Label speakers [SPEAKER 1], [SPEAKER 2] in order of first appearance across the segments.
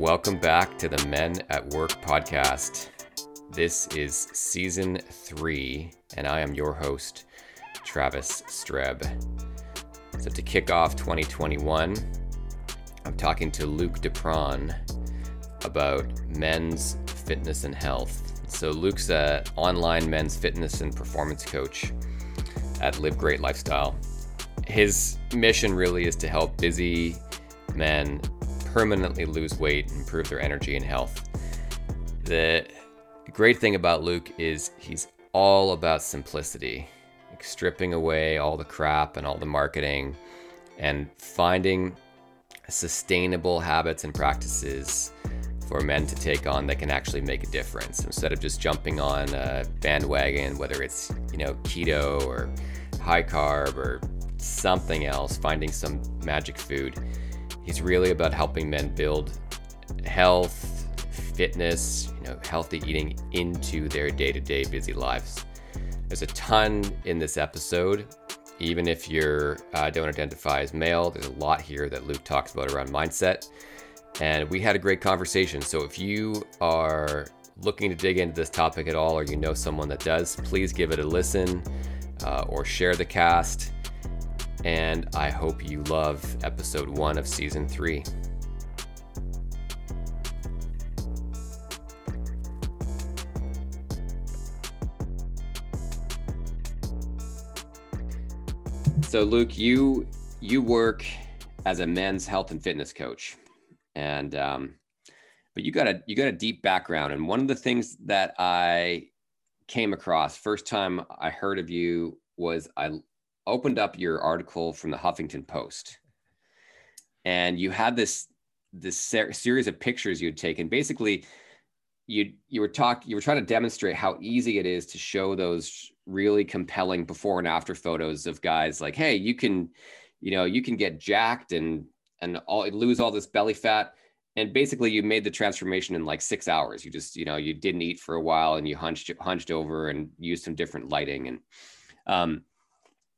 [SPEAKER 1] Welcome back to the Men at Work podcast. This is season three, and I am your host, Travis Streb. So, to kick off 2021, I'm talking to Luke Dupron about men's fitness and health. So, Luke's an online men's fitness and performance coach at Live Great Lifestyle. His mission really is to help busy men permanently lose weight improve their energy and health. The great thing about Luke is he's all about simplicity, like stripping away all the crap and all the marketing and finding sustainable habits and practices for men to take on that can actually make a difference instead of just jumping on a bandwagon whether it's you know keto or high carb or something else finding some magic food He's really about helping men build health, fitness, you know, healthy eating into their day-to-day busy lives. There's a ton in this episode. Even if you uh, don't identify as male, there's a lot here that Luke talks about around mindset. And we had a great conversation. So if you are looking to dig into this topic at all, or you know someone that does, please give it a listen uh, or share the cast and I hope you love episode one of season three. So, Luke, you you work as a men's health and fitness coach, and um, but you got a you got a deep background. And one of the things that I came across first time I heard of you was I opened up your article from the Huffington Post, and you had this this ser- series of pictures you'd taken. Basically, you you were talk you were trying to demonstrate how easy it is to show those really compelling before and after photos of guys like, hey, you can, you know, you can get jacked and and all lose all this belly fat. And basically, you made the transformation in like six hours. You just, you know, you didn't eat for a while, and you hunched hunched over and used some different lighting. And um,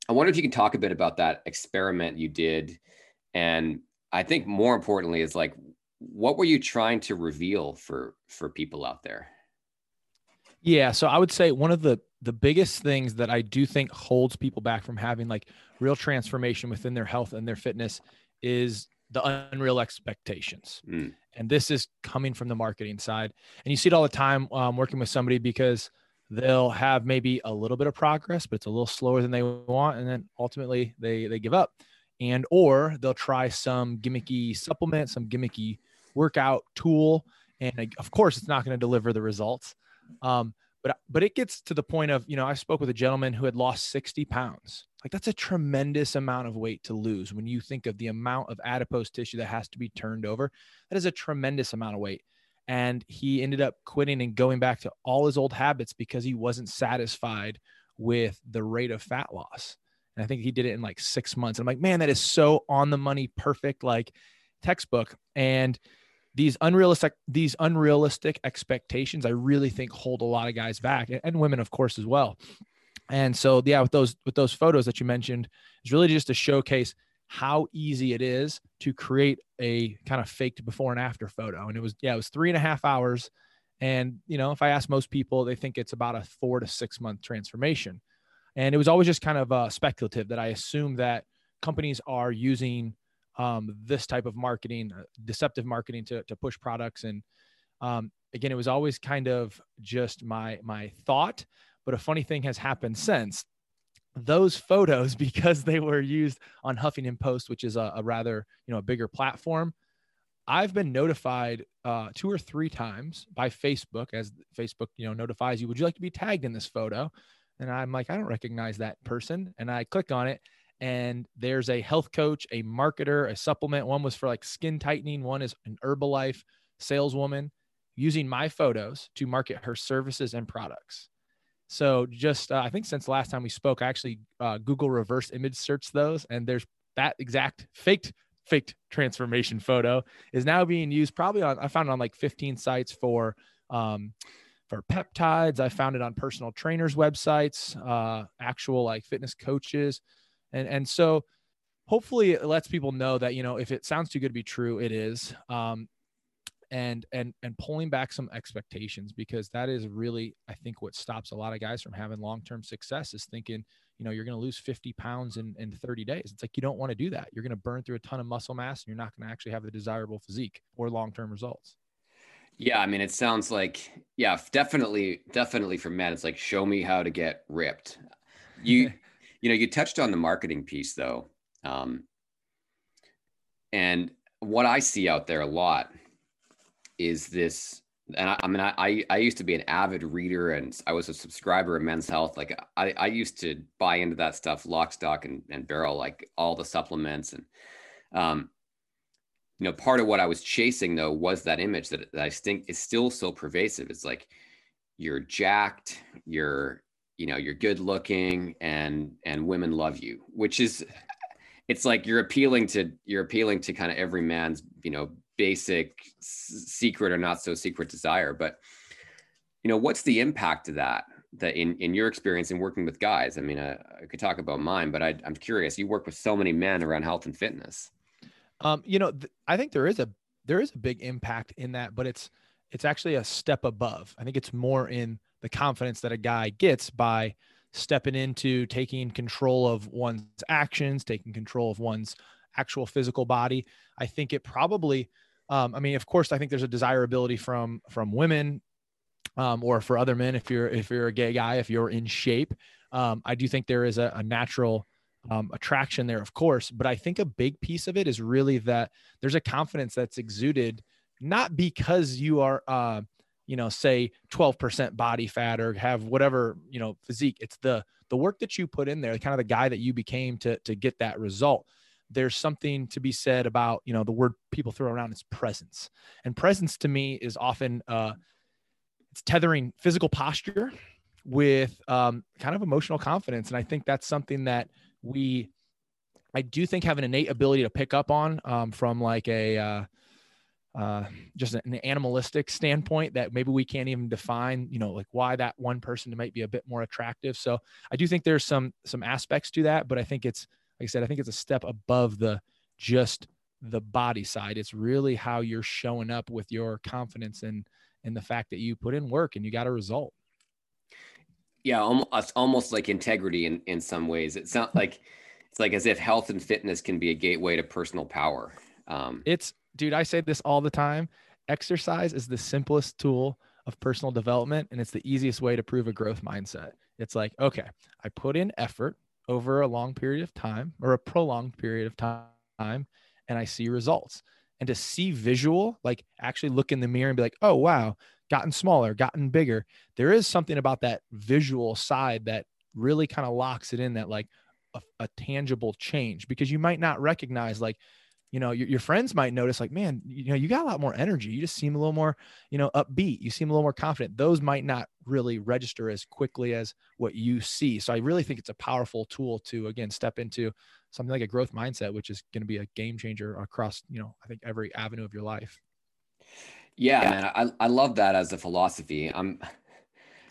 [SPEAKER 1] I wonder if you can talk a bit about that experiment you did. And I think more importantly is like, what were you trying to reveal for for people out there?
[SPEAKER 2] Yeah, so I would say one of the the biggest things that I do think holds people back from having like real transformation within their health and their fitness is the unreal expectations. Mm. And this is coming from the marketing side. And you see it all the time um, working with somebody because they'll have maybe a little bit of progress, but it's a little slower than they want, and then ultimately they they give up, and or they'll try some gimmicky supplement, some gimmicky workout tool, and of course it's not going to deliver the results. Um, but but it gets to the point of you know I spoke with a gentleman who had lost 60 pounds. Like that's a tremendous amount of weight to lose when you think of the amount of adipose tissue that has to be turned over. That is a tremendous amount of weight and he ended up quitting and going back to all his old habits because he wasn't satisfied with the rate of fat loss. And I think he did it in like six months. I'm like, man, that is so on the money, perfect, like textbook. And these unrealistic, these unrealistic expectations, I really think hold a lot of guys back and women, of course, as well. And so, yeah, with those with those photos that you mentioned, is really just to showcase how easy it is to create a kind of faked before and after photo. And it was, yeah, it was three and a half hours. And, you know, if I ask most people, they think it's about a four to six month transformation. And it was always just kind of uh, speculative that I assume that companies are using um, this type of marketing, uh, deceptive marketing to, to push products. And um, again, it was always kind of just my, my thought, but a funny thing has happened since those photos because they were used on Huffington Post, which is a, a rather you know a bigger platform. I've been notified uh, two or three times by Facebook as Facebook you know notifies you. Would you like to be tagged in this photo? And I'm like, I don't recognize that person. And I click on it, and there's a health coach, a marketer, a supplement. One was for like skin tightening. One is an Herbalife saleswoman using my photos to market her services and products. So just uh, I think since last time we spoke, I actually uh, Google reverse image search those, and there's that exact faked faked transformation photo is now being used probably on I found it on like 15 sites for um, for peptides. I found it on personal trainers websites, uh, actual like fitness coaches, and and so hopefully it lets people know that you know if it sounds too good to be true, it is. Um, and and and pulling back some expectations because that is really i think what stops a lot of guys from having long-term success is thinking you know you're going to lose 50 pounds in, in 30 days. It's like you don't want to do that. You're going to burn through a ton of muscle mass and you're not going to actually have the desirable physique or long-term results.
[SPEAKER 1] Yeah i mean it sounds like yeah definitely definitely for men it's like show me how to get ripped. You you know you touched on the marketing piece though um, and what i see out there a lot is this and I, I, mean I, I used to be an avid reader and I was a subscriber of Men's Health. Like I, I used to buy into that stuff, lock, stock, and, and barrel, like all the supplements. And um, you know, part of what I was chasing though was that image that, that I think is still so pervasive. It's like you're jacked, you're you know, you're good looking and and women love you, which is it's like you're appealing to you're appealing to kind of every man's, you know, basic secret or not so secret desire but you know what's the impact of that that in in your experience in working with guys? I mean i, I could talk about mine but I, i'm curious. You work with so many men around health and fitness.
[SPEAKER 2] Um you know th- i think there is a there is a big impact in that but it's it's actually a step above. I think it's more in the confidence that a guy gets by stepping into taking control of one's actions taking control of one's actual physical body. I think it probably, um, I mean, of course, I think there's a desirability from from women um, or for other men if you're if you're a gay guy if you're in shape. Um, I do think there is a, a natural um, attraction there, of course, but I think a big piece of it is really that there's a confidence that's exuded not because you are. Uh, you know say 12% body fat or have whatever you know physique it's the the work that you put in there kind of the guy that you became to to get that result there's something to be said about you know the word people throw around is presence. And presence to me is often uh, it's tethering physical posture with um, kind of emotional confidence. And i think that's something that we i do think have an innate ability to pick up on um, from like a uh, uh, just an animalistic standpoint that maybe we can't even define you know like why that one person might be a bit more attractive. So i do think there's some some aspects to that but i think it's like I said, I think it's a step above the just the body side. It's really how you're showing up with your confidence and and the fact that you put in work and you got a result.
[SPEAKER 1] Yeah, almost, almost like integrity in in some ways. It's not like it's like as if health and fitness can be a gateway to personal power.
[SPEAKER 2] Um, it's dude, I say this all the time. Exercise is the simplest tool of personal development and it's the easiest way to prove a growth mindset. It's like, okay, I put in effort, over a long period of time or a prolonged period of time and I see results. And to see visual, like actually look in the mirror and be like, oh, wow, gotten smaller, gotten bigger. There is something about that visual side that really kind of locks it in that like a, a tangible change because you might not recognize like you know your, your friends might notice like man you know you got a lot more energy you just seem a little more you know upbeat you seem a little more confident those might not really register as quickly as what you see so i really think it's a powerful tool to again step into something like a growth mindset which is going to be a game changer across you know i think every avenue of your life
[SPEAKER 1] yeah, yeah. man I, I love that as a philosophy i'm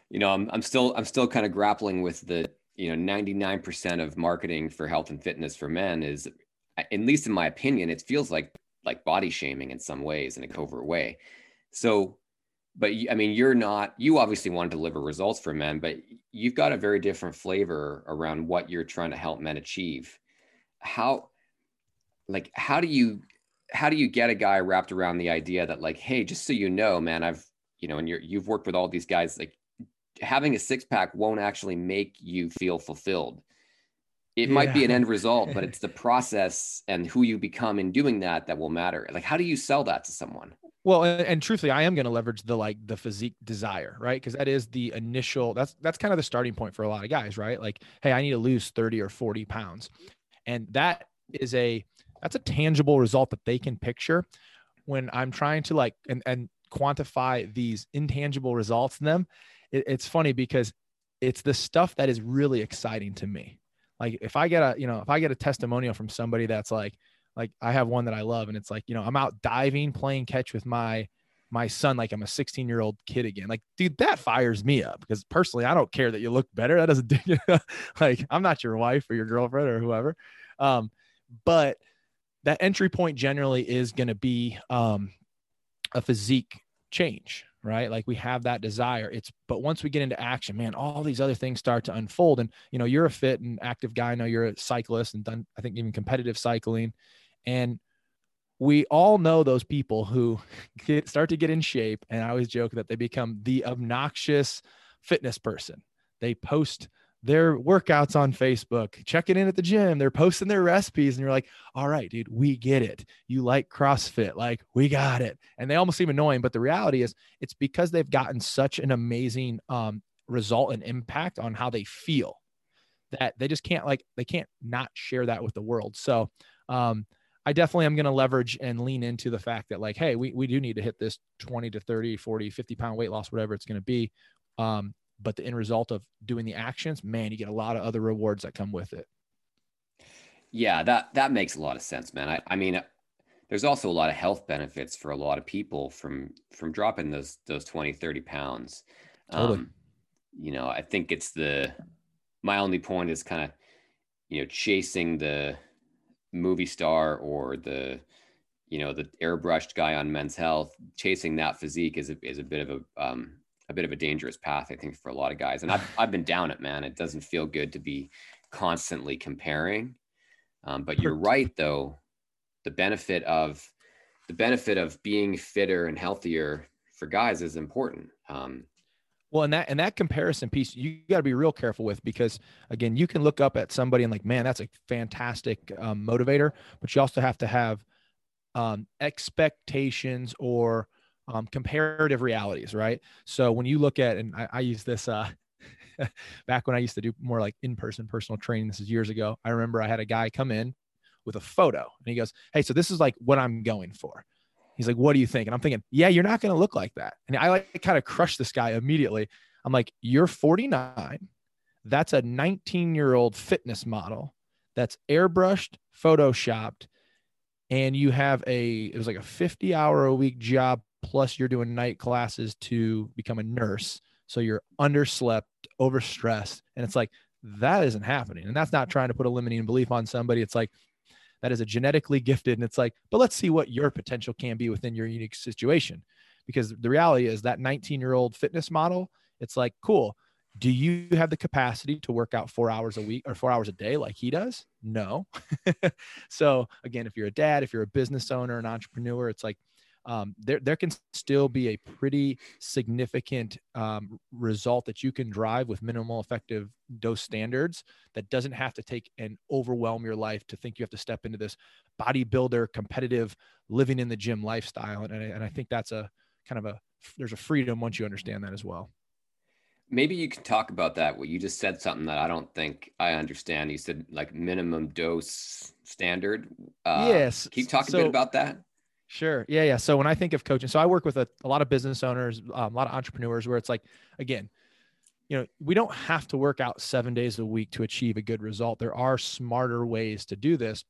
[SPEAKER 1] you know i'm, I'm still i'm still kind of grappling with the you know 99% of marketing for health and fitness for men is at least in my opinion, it feels like like body shaming in some ways in a covert way. So, but I mean, you're not. You obviously want to deliver results for men, but you've got a very different flavor around what you're trying to help men achieve. How, like, how do you how do you get a guy wrapped around the idea that like, hey, just so you know, man, I've you know, and you're you've worked with all these guys, like having a six pack won't actually make you feel fulfilled it yeah. might be an end result but it's the process and who you become in doing that that will matter like how do you sell that to someone
[SPEAKER 2] well and, and truthfully i am going to leverage the like the physique desire right? Because that is the initial that's that's kind of the starting point for a lot of guys right? Like hey i need to lose 30 or 40 pounds. And that is a that's a tangible result that they can picture when i'm trying to like and and quantify these intangible results in them. It, it's funny because it's the stuff that is really exciting to me. Like if I get a, you know, if I get a testimonial from somebody that's like, like I have one that I love and it's like, you know, I'm out diving, playing catch with my, my son, like I'm a 16 year old kid again. Like, dude, that fires me up because personally, I don't care that you look better. That doesn't, like, I'm not your wife or your girlfriend or whoever. Um, but that entry point generally is going to be, um, a physique change, right? Like we have that desire. It's but once we get into action, man, all these other things start to unfold. And you know, you're a fit and active guy. I know you're a cyclist and done, I think, even competitive cycling. And we all know those people who get, start to get in shape. And I always joke that they become the obnoxious fitness person. They post their workouts on Facebook, checking in at the gym, they're posting their recipes, and you're like, all right, dude, we get it. You like CrossFit, like we got it. And they almost seem annoying, but the reality is it's because they've gotten such an amazing um, result and impact on how they feel that they just can't like they can't not share that with the world. So um, I definitely am going to leverage and lean into the fact that like, hey, we, we do need to hit this 20 to 30, 40, 50 pound weight loss, whatever it's going to be. Um, but the end result of doing the actions, man, you get a lot of other rewards that come with it.
[SPEAKER 1] Yeah, that that makes a lot of sense, man. I, I mean, there's also a lot of health benefits for a lot of people from from dropping those those 20, 30 pounds. Totally. Um, you know, I think it's the my only point is kind of, you know, chasing the movie star or the you know the airbrushed guy on men's health chasing that physique is a, is a bit of a um, a bit of a dangerous path, I think, for a lot of guys. And I've, I've been down it, man. It doesn't feel good to be constantly comparing. Um, but you're right, though. The benefit of the benefit of being fitter and healthier for guys is important. Um,
[SPEAKER 2] well, and that and that comparison piece, you got to be real careful with because again, you can look up at somebody and like, man, that's a fantastic um, motivator, but you also have to have um, expectations or um, comparative realities, right? So when you look at, and I, I use this uh, back when I used to do more like in person personal training, this is years ago. I remember I had a guy come in with a photo and he goes, Hey, so this is like what I'm going for. He's like, What do you think? And I'm thinking, Yeah, you're not going to look like that. And I like kind of crushed this guy immediately. I'm like, You're 49. That's a 19 year old fitness model that's airbrushed, photoshopped, and you have a, it was like a 50 hour a week job plus you're doing night classes to become a nurse. So you're underslept, overstressed. And it's like, that isn't happening. And that's not trying to put a limiting belief on somebody. It's like, that is a genetically gifted. And it's like, but let's see what your potential can be within your unique situation. Because the reality is that 19 year old fitness model, it's like, cool. Do you have the capacity to work out four hours a week or four hours a day like he does? No. so, again, if you're a dad, if you're a business owner, an entrepreneur, it's like, um, there, there can still be a pretty significant um, result that you can drive with minimal effective dose standards that doesn't have to take and overwhelm your life to think you have to step into this bodybuilder competitive living in the gym lifestyle. And, and I think that's a kind of a there's a freedom once you understand that as well.
[SPEAKER 1] Maybe you can talk about that. What you just said something that i don't think i understand. You said like minimum dose standard.
[SPEAKER 2] Uh, yes.
[SPEAKER 1] keep talking so, a bit about that
[SPEAKER 2] Sure. Yeah. Yeah. So when I think of coaching, so I work with a, a lot of business owners, um, a lot of entrepreneurs where it's like, again, you know, we don't have to work out seven days a week to achieve a good result. There are smarter ways to do this.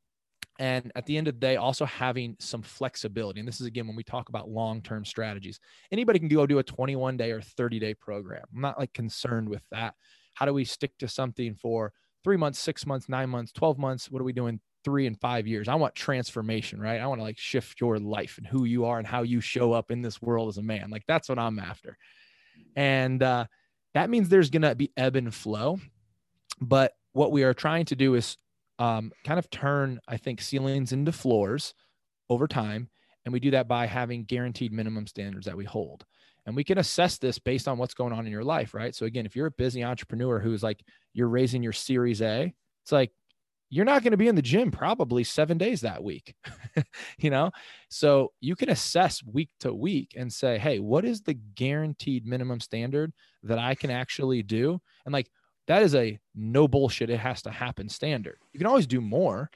[SPEAKER 2] And at the end of the day, also having some flexibility. And this is again when we talk about long term strategies. Anybody can go do a 21 day or 30 day program. I'm not like concerned with that. How do we stick to something for three months, six months, nine months, 12 months? What are we doing three and five years. I want transformation, right? I want to like shift your life and who you are and how you show up in this world as a man. Like that's what I'm after. And uh, that means there's going to be ebb and flow. But what we are trying to do is um, kind of turn, I think, ceilings into floors over time. And we do that by having guaranteed minimum standards that we hold. And we can assess this based on what's going on in your life, right? So, again, if you're a busy entrepreneur who's like, you're raising your Series A, it's like, you're not going to be in the gym probably seven days that week, you know? So you can assess week to week and say, hey, what is the guaranteed minimum standard that I can actually do? And like, that is a no bullshit, it has to happen standard. You can always do more,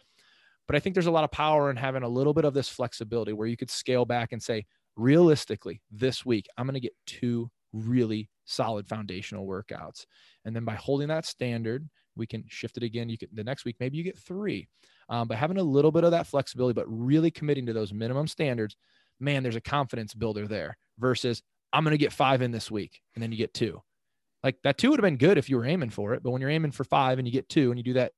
[SPEAKER 2] but I think there's a lot of power in having a little bit of this flexibility where you could scale back and say, realistically, this week, I'm going to get two really solid foundational workouts. And then by holding that standard we can shift it again. You can the next week, maybe you get three. Um, but having a little bit of that flexibility, but really committing to those minimum standards, man, there's a confidence builder there versus I'm going to get five in this week and then you get two. Like that two would have been good if you were aiming for it. But when you're aiming for five and you get two and you do that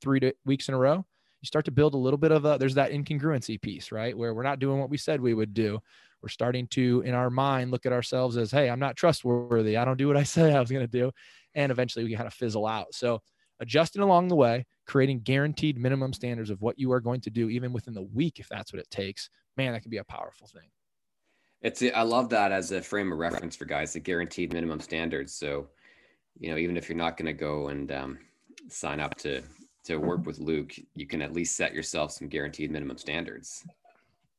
[SPEAKER 2] three to, weeks in a row, you start to build a little bit of a there's that incongruency piece right where we're not doing what we said we would do we're starting to in our mind look at ourselves as hey i'm not trustworthy i don't do what i say i was going to do and eventually we kind of fizzle out. So adjusting along the way creating guaranteed minimum standards of what you are going to do even within the week if that's what it takes man that can be a powerful thing.
[SPEAKER 1] It's i love that as a frame of reference for guys the guaranteed minimum standards. So you know even if you're not going to go and um, sign up to to work with luke you can at least set yourself some guaranteed minimum standards.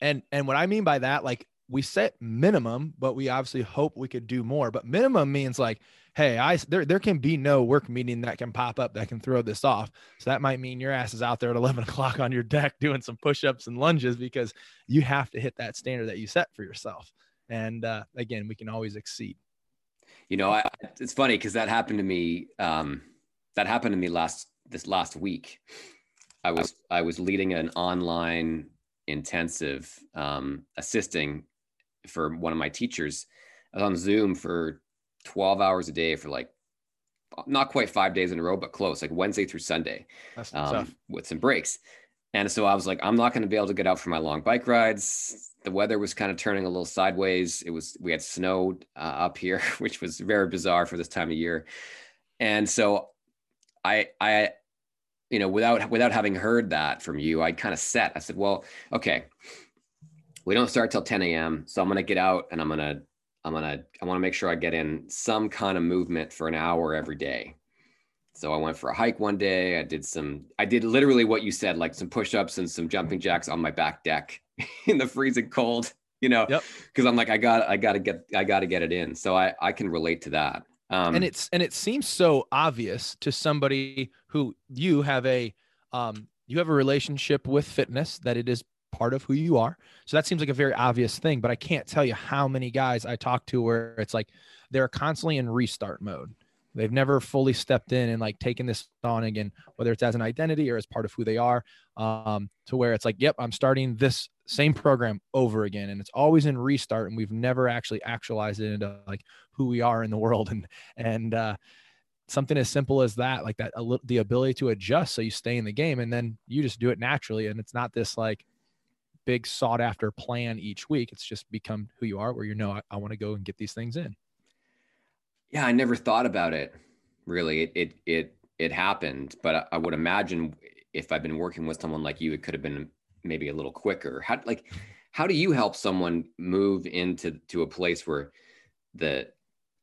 [SPEAKER 2] And and what i mean by that like we set minimum, but we obviously hope we could do more. But minimum means like, hey, I there there can be no work meeting that can pop up that can throw this off. So that might mean your ass is out there at 11 o'clock on your deck doing some push-ups and lunges because you have to hit that standard that you set for yourself. And uh, again, we can always exceed.
[SPEAKER 1] You know, I, it's funny because that happened to me. Um, that happened to me last this last week. I was I was leading an online intensive um, assisting for one of my teachers. I was on Zoom for 12 hours a day for like not quite five days in a row, but close, like Wednesday through Sunday, um, with some breaks. And so I was like, I'm not going to be able to get out for my long bike rides. The weather was kind of turning a little sideways. It was we had snow uh, up here, which was very bizarre for this time of year. And so I I you know without without having heard that from you, I kind of set. I said, well, okay, we don't start till 10 a.m. So I'm gonna get out and I'm gonna I'm gonna I want to make sure I get in some kind of movement for an hour every day. So I went for a hike one day. I did some I did literally what you said, like some push-ups and some jumping jacks on my back deck in the freezing cold, you know, because yep. I'm like, I got I gotta get I gotta get it in. So I I can relate to that.
[SPEAKER 2] Um, and it's and it seems so obvious to somebody who you have a um you have a relationship with fitness that it is part of who you are. So that seems like a very obvious thing, but I can't tell you how many guys I talk to where it's like they're constantly in restart mode. They've never fully stepped in and like taken this on again, whether it's as an identity or as part of who they are, um, to where it's like, yep, I'm starting this same program over again. And it's always in restart. And we've never actually actualized it into like who we are in the world. And, and, uh, something as simple as that, like that, the ability to adjust so you stay in the game and then you just do it naturally. And it's not this like, big sought after plan each week. It's just become who you are, where you know, I, I want to go and get these things in.
[SPEAKER 1] Yeah, I never thought about it. Really, it it it, it happened, but I, I would imagine if I've been working with someone like you, it could have been maybe a little quicker. How like how do you help someone move into to a place where the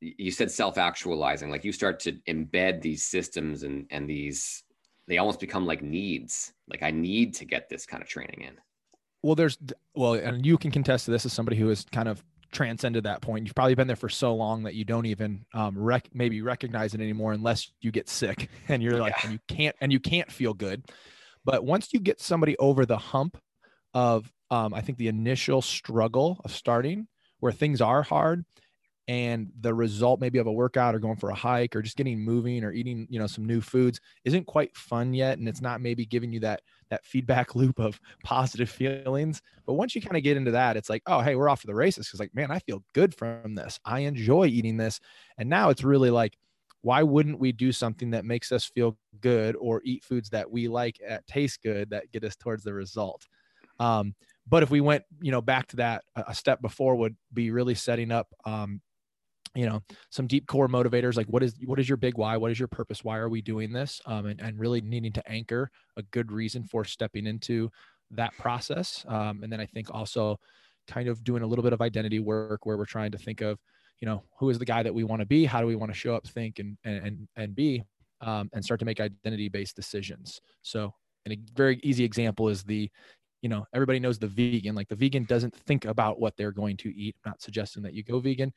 [SPEAKER 1] you said self-actualizing like you start to embed these systems and and these they almost become like needs like i need to get this kind of training in
[SPEAKER 2] well there's well and you can contest to this as somebody who has kind of transcended that point you've probably been there for so long that you don't even um rec- maybe recognize it anymore unless you get sick and you're like yeah. and you can't and you can't feel good but once you get somebody over the hump of um, i think the initial struggle of starting where things are hard and the result maybe of a workout or going for a hike or just getting moving or eating you know some new foods isn't quite fun yet and it's not maybe giving you that that feedback loop of positive feelings. But once you kind of get into that it's like oh hey we're off to the races because like man i feel good from this. I enjoy eating this. And now it's really like why wouldn't we do something that makes us feel good or eat foods that we like that taste good that get us towards the result? Um, but if we went you know back to that a step before would be really setting up um, you know some deep core motivators like what is what is your big why? What is your purpose? Why are we doing this? Um, and, and really needing to anchor a good reason for stepping into that process. Um, and then i think also kind of doing a little bit of identity work where we're trying to think of you know who is the guy that we want to be? How do we want to show up think and and and be? Um, and start to make identity based decisions. So and a very easy example is the you know everybody knows the vegan. Like the vegan doesn't think about what they're going to eat. I'm not suggesting that you go vegan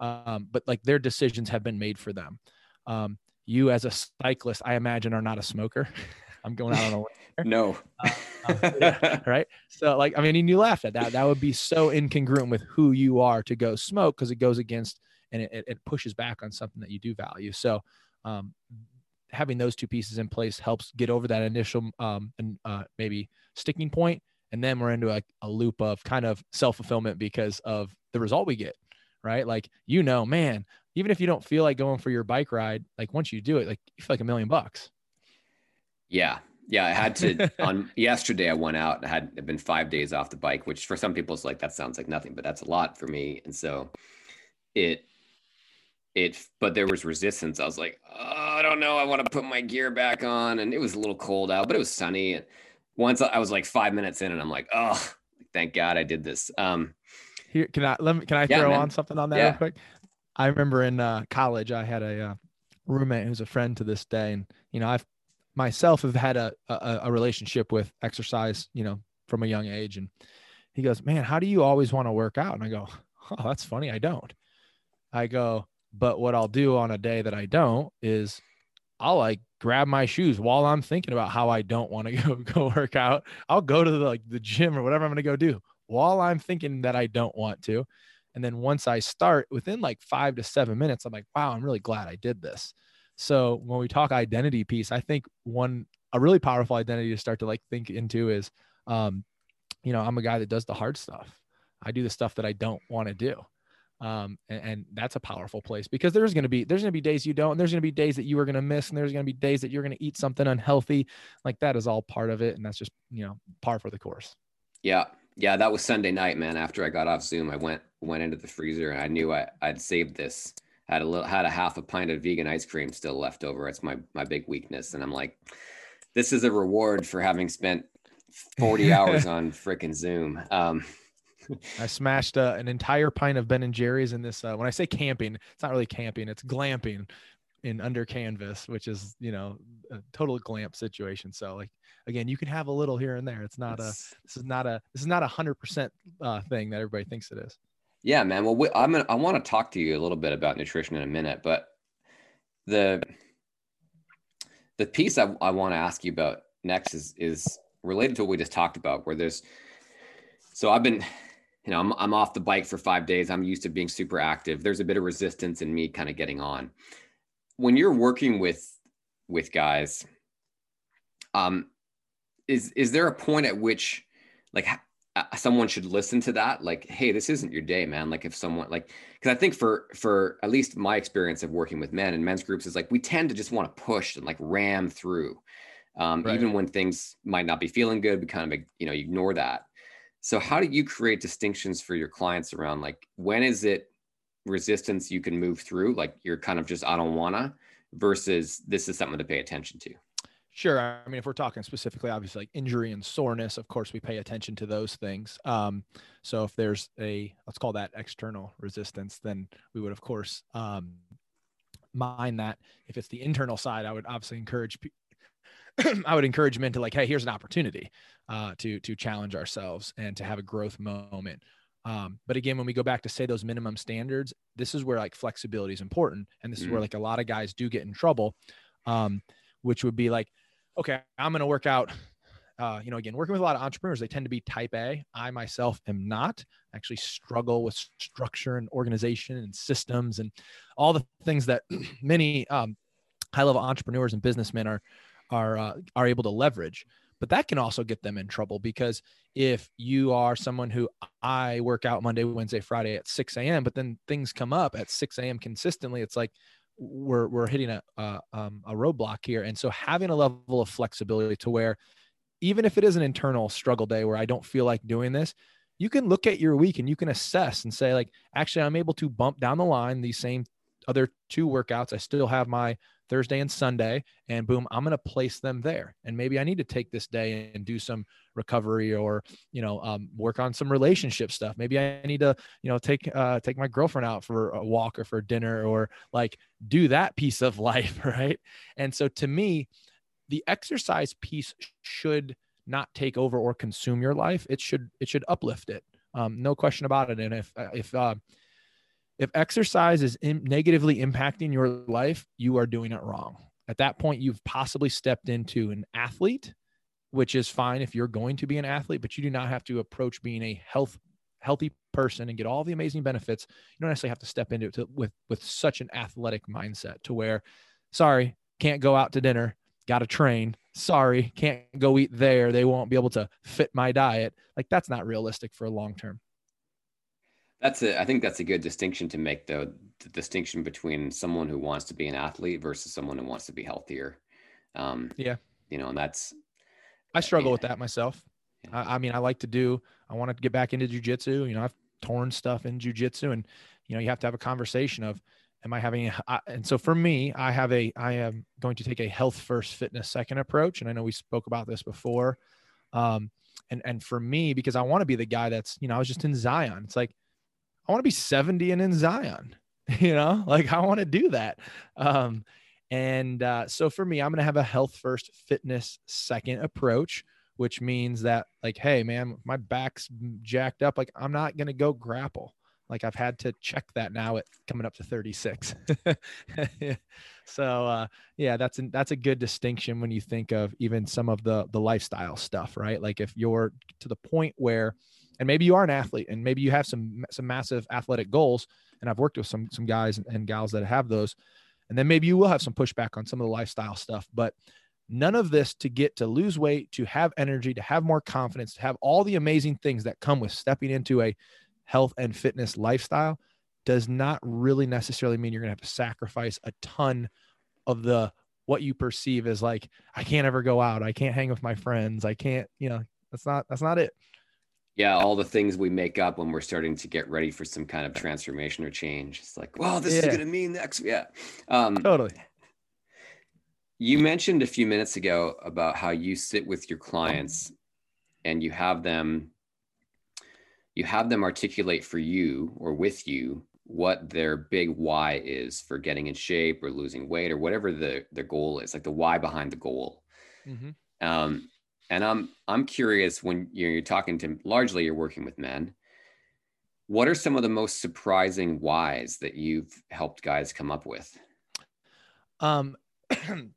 [SPEAKER 2] um, but like their decisions have been made for them. Um, you as a cyclist, I imagine, are not a smoker. I'm going out on a
[SPEAKER 1] no.
[SPEAKER 2] Uh, uh, yeah, right. So like, I mean, and you laughed at that. That would be so incongruent with who you are to go smoke because it goes against and it, it pushes back on something that you do value. So um, having those two pieces in place helps get over that initial um, and uh, maybe sticking point, and then we're into a, a loop of kind of self fulfillment because of the result we get right? Like, you know, man, even if you don't feel like going for your bike ride, like once you do it, like you feel like a million bucks.
[SPEAKER 1] Yeah. Yeah, I had to on yesterday I went out. I had been five days off the bike, which for some people is like that sounds like nothing, but that's a lot for me. And so it it but there was resistance. I was like, oh, I don't know. I want to put my gear back on. And it was a little cold out, but it was sunny. And once I was like five minutes in and I'm like, oh, thank God I did this. Um
[SPEAKER 2] here can I let me can I yeah, throw man. on something on that yeah. real quick? I remember in uh, college I had a uh, roommate who's a friend to this day, and you know I've myself have had a, a, a relationship with exercise, you know, from a young age, and he goes, "Man, how do you always want to work out?" And I go, "Oh, that's funny. I don't." I go, but what I'll do on a day that I don't is I'll like grab my shoes while I'm thinking about how I don't want to go go work out. I'll go to the like the gym or whatever I'm going to go do while I'm thinking that I don't want to. And then once I start within like five to seven minutes, I'm like, wow, I'm really glad I did this. So when we talk identity piece, I think one, a really powerful identity to start to like think into is, um, you know, I'm a guy that does the hard stuff. I do the stuff that I don't want to do. Um, and, and, that's a powerful place because there's going to be there's going to be days you don't and there's going to be days that you are going to miss and there's going to be days that you're going to eat something unhealthy like that is all part of it and that's just you know par for the course
[SPEAKER 1] yeah yeah, that was Sunday night, man. After I got off Zoom, I went went into the freezer and I knew I, I'd saved this. Had a little had a half a pint of vegan ice cream still left over. It's my my big weakness. And I'm like, this is a reward for having spent 40 hours on freaking Zoom. Um,
[SPEAKER 2] I smashed uh, an entire pint of Ben and Jerry's in this. Uh, when I say camping, it's not really camping; it's glamping in under canvas, which is you know a total glamp situation. So like again, you can have a little here and there. It's not it's, a this is not a this is not a hundred percent uh, thing that everybody thinks it is.
[SPEAKER 1] Yeah, man. Well, we, I'm gonna, I want to talk to you a little bit about nutrition in a minute, but the the piece I, I want to ask you about next is is related to what we just talked about, where there's so I've been you know, I'm, I'm off the bike for five days. I'm used to being super active. There's a bit of resistance in me kind of getting on. When you're working with with guys, um, is is there a point at which like uh, someone should listen to that? Like hey this isn't your day man. Like if someone like because i think for for at least my experience of working with men and men's groups is like we tend to just want to push and like ram through um, right. even when things might not be feeling good we kind of you know ignore that. So how do you create distinctions for your clients around like when is it resistance you can move through like you're kind of just i don't wanna versus this is something to pay attention to
[SPEAKER 2] Sure. I mean, if we're talking specifically, obviously, like injury and soreness, of course, we pay attention to those things. Um, so if there's a, let's call that external resistance, then we would, of course, um, mind that. If it's the internal side, I would obviously encourage, I would encourage men to like, hey, here's an opportunity uh, to to challenge ourselves and to have a growth moment. Um, but again, when we go back to say those minimum standards, this is where like flexibility is important, and this mm. is where mm. like a lot of guys do get in trouble, um, which would be like okay, I'm going to work out. Uh, you know, again, working with a lot of entrepreneurs, they tend to be type A. I myself am not. I actually struggle with structure and organization and systems and all the things that many um, high-level entrepreneurs and businessmen are are uh, are able to leverage. But that can also get them in trouble because if you are someone who I work out Monday, Wednesday, Friday at 6 a.m., but then things come up at 6 a.m. consistently, it's like, we're we're hitting a um, a roadblock here, and so having a level of flexibility to where even if it is an internal struggle day where I don't feel like doing this, you can look at your week and you can assess and say like, actually, I'm able to bump down the line these same other two workouts. I still have my Thursday and Sunday, and boom, I'm going to place them there. And maybe I need to take this day and do some recovery or, you know, um, work on some relationship stuff. Maybe I need to, you know, take, uh, take my girlfriend out for a walk or for dinner or like do that piece of life. Right. And so to me, the exercise piece should not take over or consume your life. It should, it should uplift it. Um, no question about it. And if, uh, if, uh, if exercise is in, negatively impacting your life, you are doing it wrong. At that point, you've possibly stepped into an athlete, which is fine if you're going to be an athlete, but you do not have to approach being a health healthy person and get all the amazing benefits. You don't necessarily have to step into it to, with with such an athletic mindset to where, sorry, can't go out to dinner, got to train. Sorry, can't go eat there. They won't be able to fit my diet. Like that's not realistic for a long term.
[SPEAKER 1] That's a, I think that's a good distinction to make though, the distinction between someone who wants to be an athlete versus someone who wants to be healthier.
[SPEAKER 2] Um, yeah.
[SPEAKER 1] You know, and that's,
[SPEAKER 2] I struggle with that myself. I, I, mean, I like to do. I want to get back into jujitsu. You know, I've torn stuff in jujitsu, and you know, you have to have a conversation of, am I having? A, and so for me, I have a. I am going to take a health first, fitness second approach, and I know we spoke about this before. Um, and and for me, because I want to be the guy that's, you know, I was just in Zion. It's like I want to be 70 and in Zion. You know, like I want to do that. Um, and uh, so for me, I'm going to have a health first, fitness second approach, which means that, like, hey, man, my back's jacked up. Like, I'm not going to go grapple. Like, I've had to check that now at coming up to 36. so, uh, yeah, that's an, that's a good distinction when you think of even some of the the lifestyle stuff, right? Like, if you're to the point where, and maybe you are an athlete, and maybe you have some some massive athletic goals, and I've worked with some some guys and gals that have those and then maybe you will have some pushback on some of the lifestyle stuff, but none of this to get to lose weight, to have energy, to have more confidence, to have all the amazing things that come with stepping into a health and fitness lifestyle does not really necessarily mean you're going to have to sacrifice a ton of the what you perceive as like I can't ever go out, I can't hang with my friends, I can't, you know, that's not that's not it
[SPEAKER 1] yeah all the things we make up when we're starting to get ready for some kind of transformation or change. It's like well this yeah. is going to mean next yeah.
[SPEAKER 2] Um, totally.
[SPEAKER 1] you mentioned a few minutes ago about how you sit with your clients and you have them you have them articulate for you or with you what their big why is for getting in shape or losing weight or whatever the the goal is like the why behind the goal. Mm-hmm. um, and I'm I'm curious when you're, you're talking to largely you're working with men. What are some of the most surprising whys that you've helped guys come up with?
[SPEAKER 2] Um,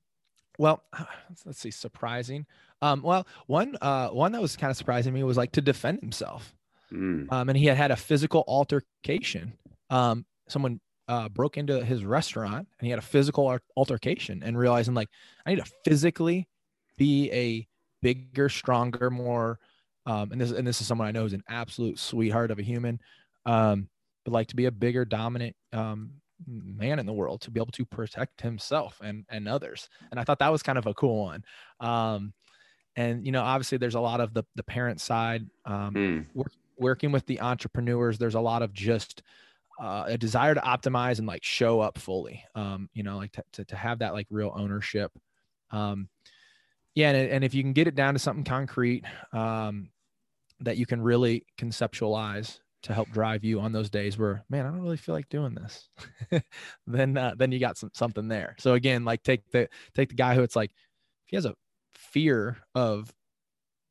[SPEAKER 2] well, let's see, surprising. Um, well, one uh, one that was kind of surprising me was like to defend himself. Mm. Um, and he had had a physical altercation. Um, someone uh, broke into his restaurant and he had a physical altercation and realizing like I need to physically be a bigger, stronger, more. Um, and this and this is someone I know is an absolute sweetheart of a human. Um, but like to be a bigger, dominant um, man in the world to be able to protect himself and and others. And I thought that was kind of a cool one. Um, and you know, obviously, there's a lot of the the parent side um, mm. work, working with the entrepreneurs. There's a lot of just uh, a desire to optimize and like show up fully. Um, you know, like to, to, to have that like real ownership. Um, yeah and, and if you can get it down to something concrete um, that you can really conceptualize to help drive you on those days where man i don't really feel like doing this then uh, then you got some something there. So again like take the take the guy who it's like if he has a fear of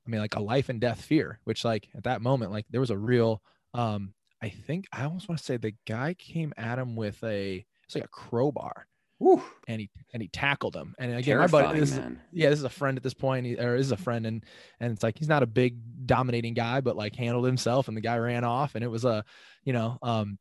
[SPEAKER 2] i mean like a life and death fear which like at that moment like there was a real um i think i almost want to say the guy came at him with a it's like a crowbar Woo. and he and he tackled him. And again, Terrifying, my buddy, this is, yeah, this is a friend at this point, he, or is a friend, and and it's like he's not a big dominating guy, but like handled himself, and the guy ran off, and it was a, you know, um,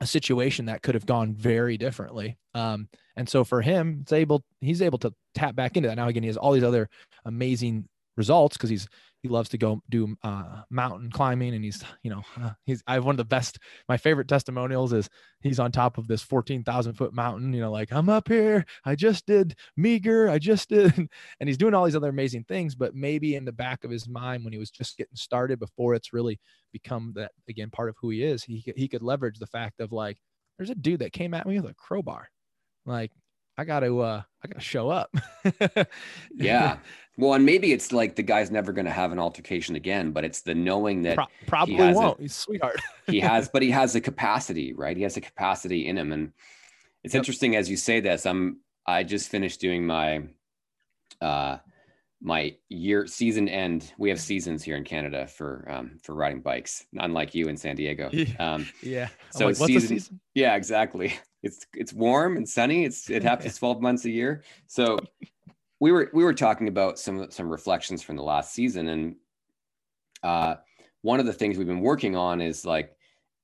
[SPEAKER 2] a situation that could have gone very differently. Um, and so for him, it's able he's able to tap back into that. Now again, he has all these other amazing results because he's he loves to go do uh, mountain climbing and he's you know uh, he's i have one of the best my favorite testimonials is he's on top of this 14,000 foot mountain you know like i'm up here. I just did Meeker. I just did and he's doing all these other amazing things but maybe in the back of his mind when he was just getting started before it's really become that again part of who he is he he could leverage the fact of like there's a dude that came at me with a crowbar. Like I got to uh I got to show up.
[SPEAKER 1] yeah. Well, and maybe it's like the guy's never going to have an altercation again, but it's the knowing that Pro-
[SPEAKER 2] probably he won't. A, He's sweetheart.
[SPEAKER 1] he has, but he has the capacity, right? He has a capacity in him, and it's yep. interesting as you say this. I'm I just finished doing my uh my year season end. We have seasons here in Canada for um for riding bikes, unlike you in San Diego.
[SPEAKER 2] Um, yeah.
[SPEAKER 1] So like, season, season, Yeah, exactly. It's it's warm and sunny. It's it happens twelve months a year. So we were we were talking about some some reflections from the last season, and uh, one of the things we've been working on is like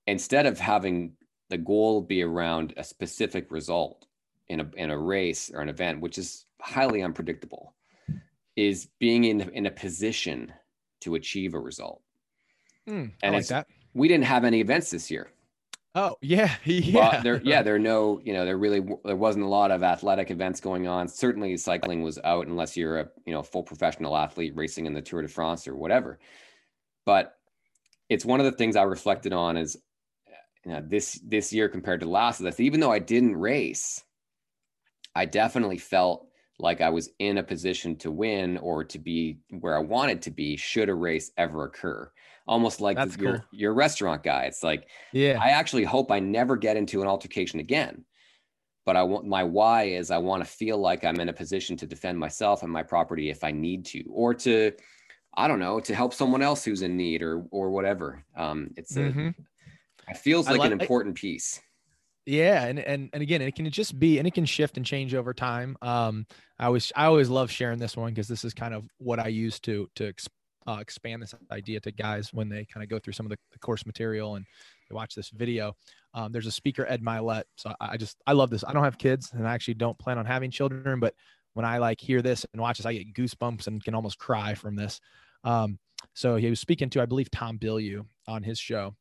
[SPEAKER 1] instead of having the goal be around a specific result in a in a race or an event, which is highly unpredictable, is being in in a position to achieve a result.
[SPEAKER 2] Mm, and like that.
[SPEAKER 1] we didn't have any events this year.
[SPEAKER 2] Oh yeah, yeah.
[SPEAKER 1] Well, there, yeah, there are no, you know, there really there wasn't a lot of athletic events going on. Certainly, cycling was out unless you're a you know full professional athlete racing in the Tour de France or whatever. But it's one of the things I reflected on is you know, this this year compared to last. Is that even though I didn't race, I definitely felt like I was in a position to win or to be where I wanted to be should a race ever occur. Almost like That's your, cool. your restaurant guy. It's like, yeah, I actually hope I never get into an altercation again. But I want my why is I want to feel like I'm in a position to defend myself and my property if I need to, or to, I don't know, to help someone else who's in need or or whatever. Um, it's a, mm-hmm. it feels like, like an important piece.
[SPEAKER 2] Yeah, and and and again, it can just be, and it can shift and change over time. Um, I always I always love sharing this one because this is kind of what I use to to uh, expand this idea to guys when they kind of go through some of the, the course material and they watch this video. Um, there's a speaker Ed Mylett, so I, I just I love this. I don't have kids, and I actually don't plan on having children, but when I like hear this and watch this, I get goosebumps and can almost cry from this. Um, so he was speaking to, I believe, Tom Bilyeu on his show,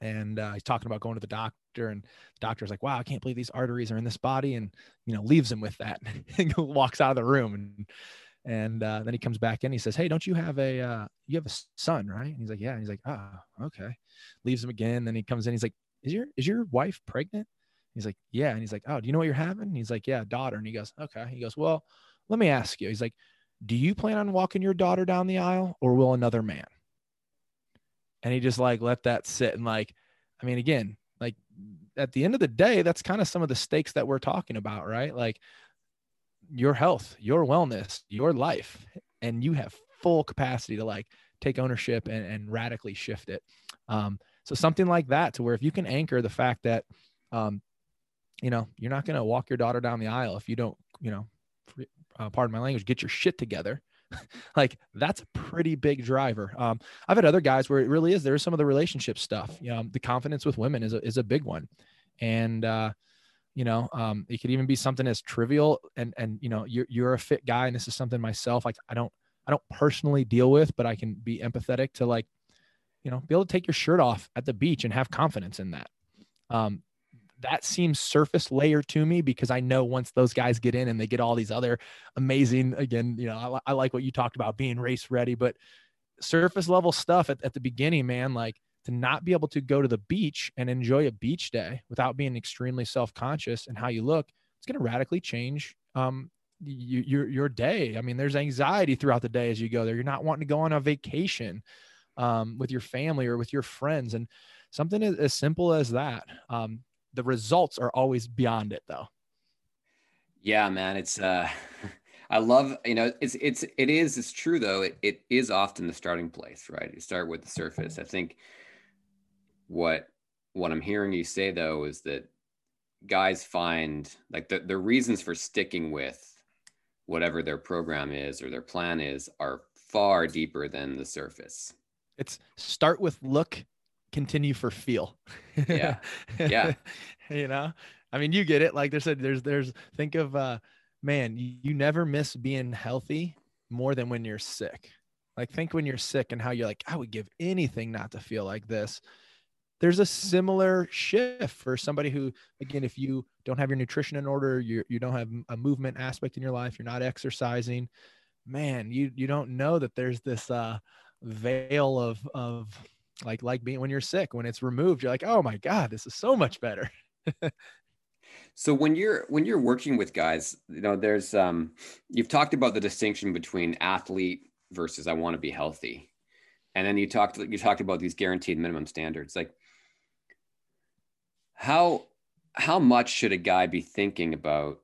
[SPEAKER 2] and uh, he's talking about going to the doctor and the doctor's like wow i can't believe these arteries are in this body and you know leaves him with that and walks out of the room and and uh, then he comes back in he says hey don't you have a uh, you have a son right? And he's like yeah. And he's like oh okay. Leaves him again then he comes in he's like is your is your wife pregnant? He's like yeah. And he's like oh do you know what you're having? And he's like yeah daughter. And he goes okay. He goes well let me ask you. He's like do you plan on walking your daughter down the aisle or will another man? And he just like let that sit and like i mean again like at the end of the day that's kind of some of the stakes that we're talking about right? Like your health your wellness your life and you have full capacity to like take ownership and, and radically shift it um, so something like that to where if you can anchor the fact that um, you know you're not going to walk your daughter down the aisle if you don't you know uh, pardon my language get your shit together like that's a pretty big driver. Um, I've had other guys where it really is. There's some of the relationship stuff. You know, the confidence with women is a, is a big one. And, uh, you know, um, it could even be something as trivial and, and, you know, you're, you're a fit guy and this is something myself, like I don't, I don't personally deal with, but I can be empathetic to like, you know, be able to take your shirt off at the beach and have confidence in that. Um, that seems surface layer to me because I know once those guys get in and they get all these other amazing, again, you know, I, I like what you talked about being race ready, but surface level stuff at, at the beginning, man, like to not be able to go to the beach and enjoy a beach day without being extremely self conscious and how you look, it's going to radically change um, you, your your day. I mean, there's anxiety throughout the day as you go there. You're not wanting to go on a vacation um, with your family or with your friends, and something as, as simple as that. Um, the results are always beyond it though.
[SPEAKER 1] Yeah, man. It's uh I love, you know, it's it's it is it's true though. It it is often the starting place, right? You start with the surface. I think what what I'm hearing you say though is that guys find like the, the reasons for sticking with whatever their program is or their plan is are far deeper than the surface.
[SPEAKER 2] It's start with look continue for feel.
[SPEAKER 1] Yeah. Yeah.
[SPEAKER 2] you know, I mean, you get it. Like there's a, there's, there's, think of, uh, man, you, you never miss being healthy more than when you're sick. Like think when you're sick and how you're like, I would give anything not to feel like this. There's a similar shift for somebody who, again, if you don't have your nutrition in order, you you don't have a movement aspect in your life, you're not exercising, man, you you don't know that there's this uh, veil of of like like being when you're sick when it's removed you're like oh my god this is so much better.
[SPEAKER 1] So when you're when you're working with guys you know there's um you've talked about the distinction between athlete versus i want to be healthy. And then you talked you talked about these guaranteed minimum standards. Like how how much should a guy be thinking about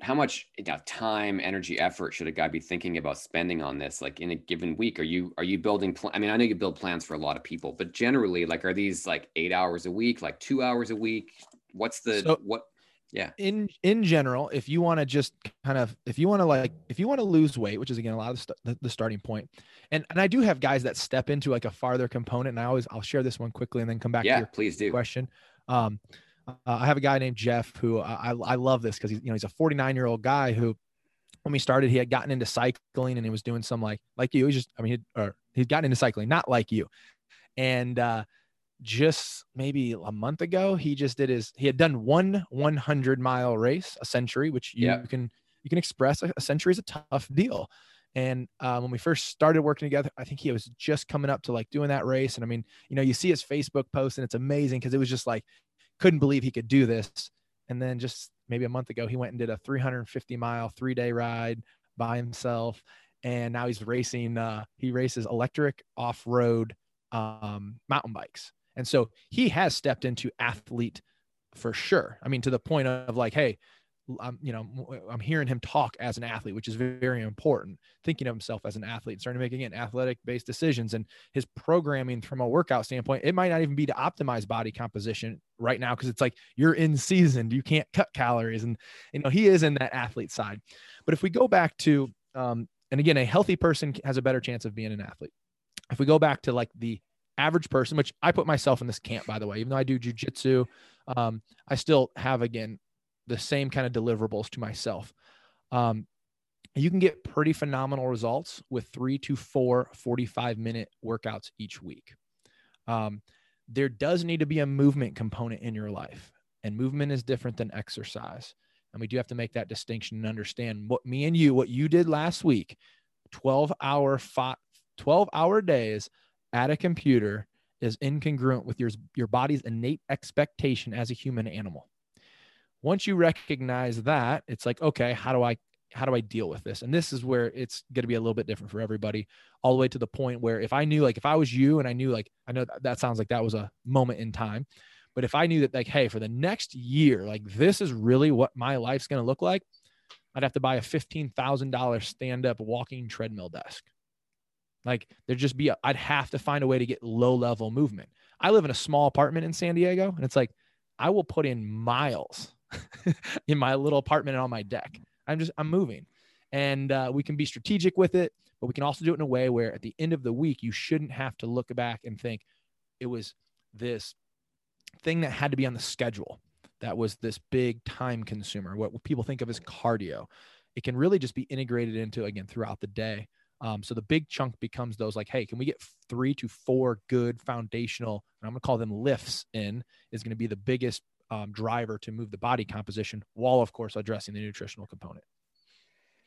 [SPEAKER 1] how much you know, time energy effort should a guy be thinking about spending on this like in a given week? Are you are you building pl- i mean i know you build plans for a lot of people but generally like are these like eight hours a week like two hours a week? What's the so what yeah.
[SPEAKER 2] in in general if you want to just kind of if you want to like if you want to lose weight which is again a lot of the, st- the starting point and and i do have guys that step into like a farther component and i always i'll share this one quickly and then come back
[SPEAKER 1] yeah
[SPEAKER 2] to your
[SPEAKER 1] please do.
[SPEAKER 2] question. Um uh, I have a guy named Jeff who I, I love this because he's, you know, he's a 49 year old guy who, when we started, he had gotten into cycling and he was doing some like, like you, he's just, I mean, he'd, or he'd gotten into cycling, not like you. And, uh, just maybe a month ago, he just did his, he had done one 100 mile race, a century, which you yep. can, you can express a, a century is a tough deal. And um, when we first started working together, I think he was just coming up to like doing that race. And I mean, you know, you see his Facebook post and it's amazing because it was just like, couldn't believe he could do this. And then just maybe a month ago, he went and did a 350 mile, three day ride by himself. And now he's racing, uh, he races electric off road um, mountain bikes. And so he has stepped into athlete for sure. I mean, to the point of like, hey, I'm, you know, I'm hearing him talk as an athlete, which is very important. Thinking of himself as an athlete, starting to make again athletic based decisions, and his programming from a workout standpoint, it might not even be to optimize body composition right now because it's like you're in season, you can't cut calories, and you know he is in that athlete side. But if we go back to, um, and again, a healthy person has a better chance of being an athlete. If we go back to like the average person, which I put myself in this camp, by the way, even though I do jujitsu, um, I still have again the same kind of deliverables to myself. Um, you can get pretty phenomenal results with three to four 45 minute workouts each week. Um, there does need to be a movement component in your life, and movement is different than exercise. And we do have to make that distinction and understand what me and you, what you did last week 12 hour, 12 hour days at a computer is incongruent with your, your body's innate expectation as a human animal once you recognize that it's like okay how do i how do i deal with this? And this is where it's going to be a little bit different for everybody all the way to the point where if i knew like if i was you and i knew like i know that, that sounds like that was a moment in time but if i knew that like hey for the next year like this is really what my life's going to look like i'd have to buy a $15000 stand up walking treadmill desk. Like there'd just be i'd have to find a way to get low level movement. I live in a small apartment in san diego and it's like i will put in miles in my little apartment and on my deck. I'm just, I'm moving. And uh, we can be strategic with it, but we can also do it in a way where at the end of the week, you shouldn't have to look back and think it was this thing that had to be on the schedule. That was this big time consumer, what people think of as cardio. It can really just be integrated into, again, throughout the day. Um, so the big chunk becomes those like, hey, can we get three to four good foundational, I'm going to call them lifts in, is going to be the biggest um, driver to move the body composition while of course addressing the nutritional component.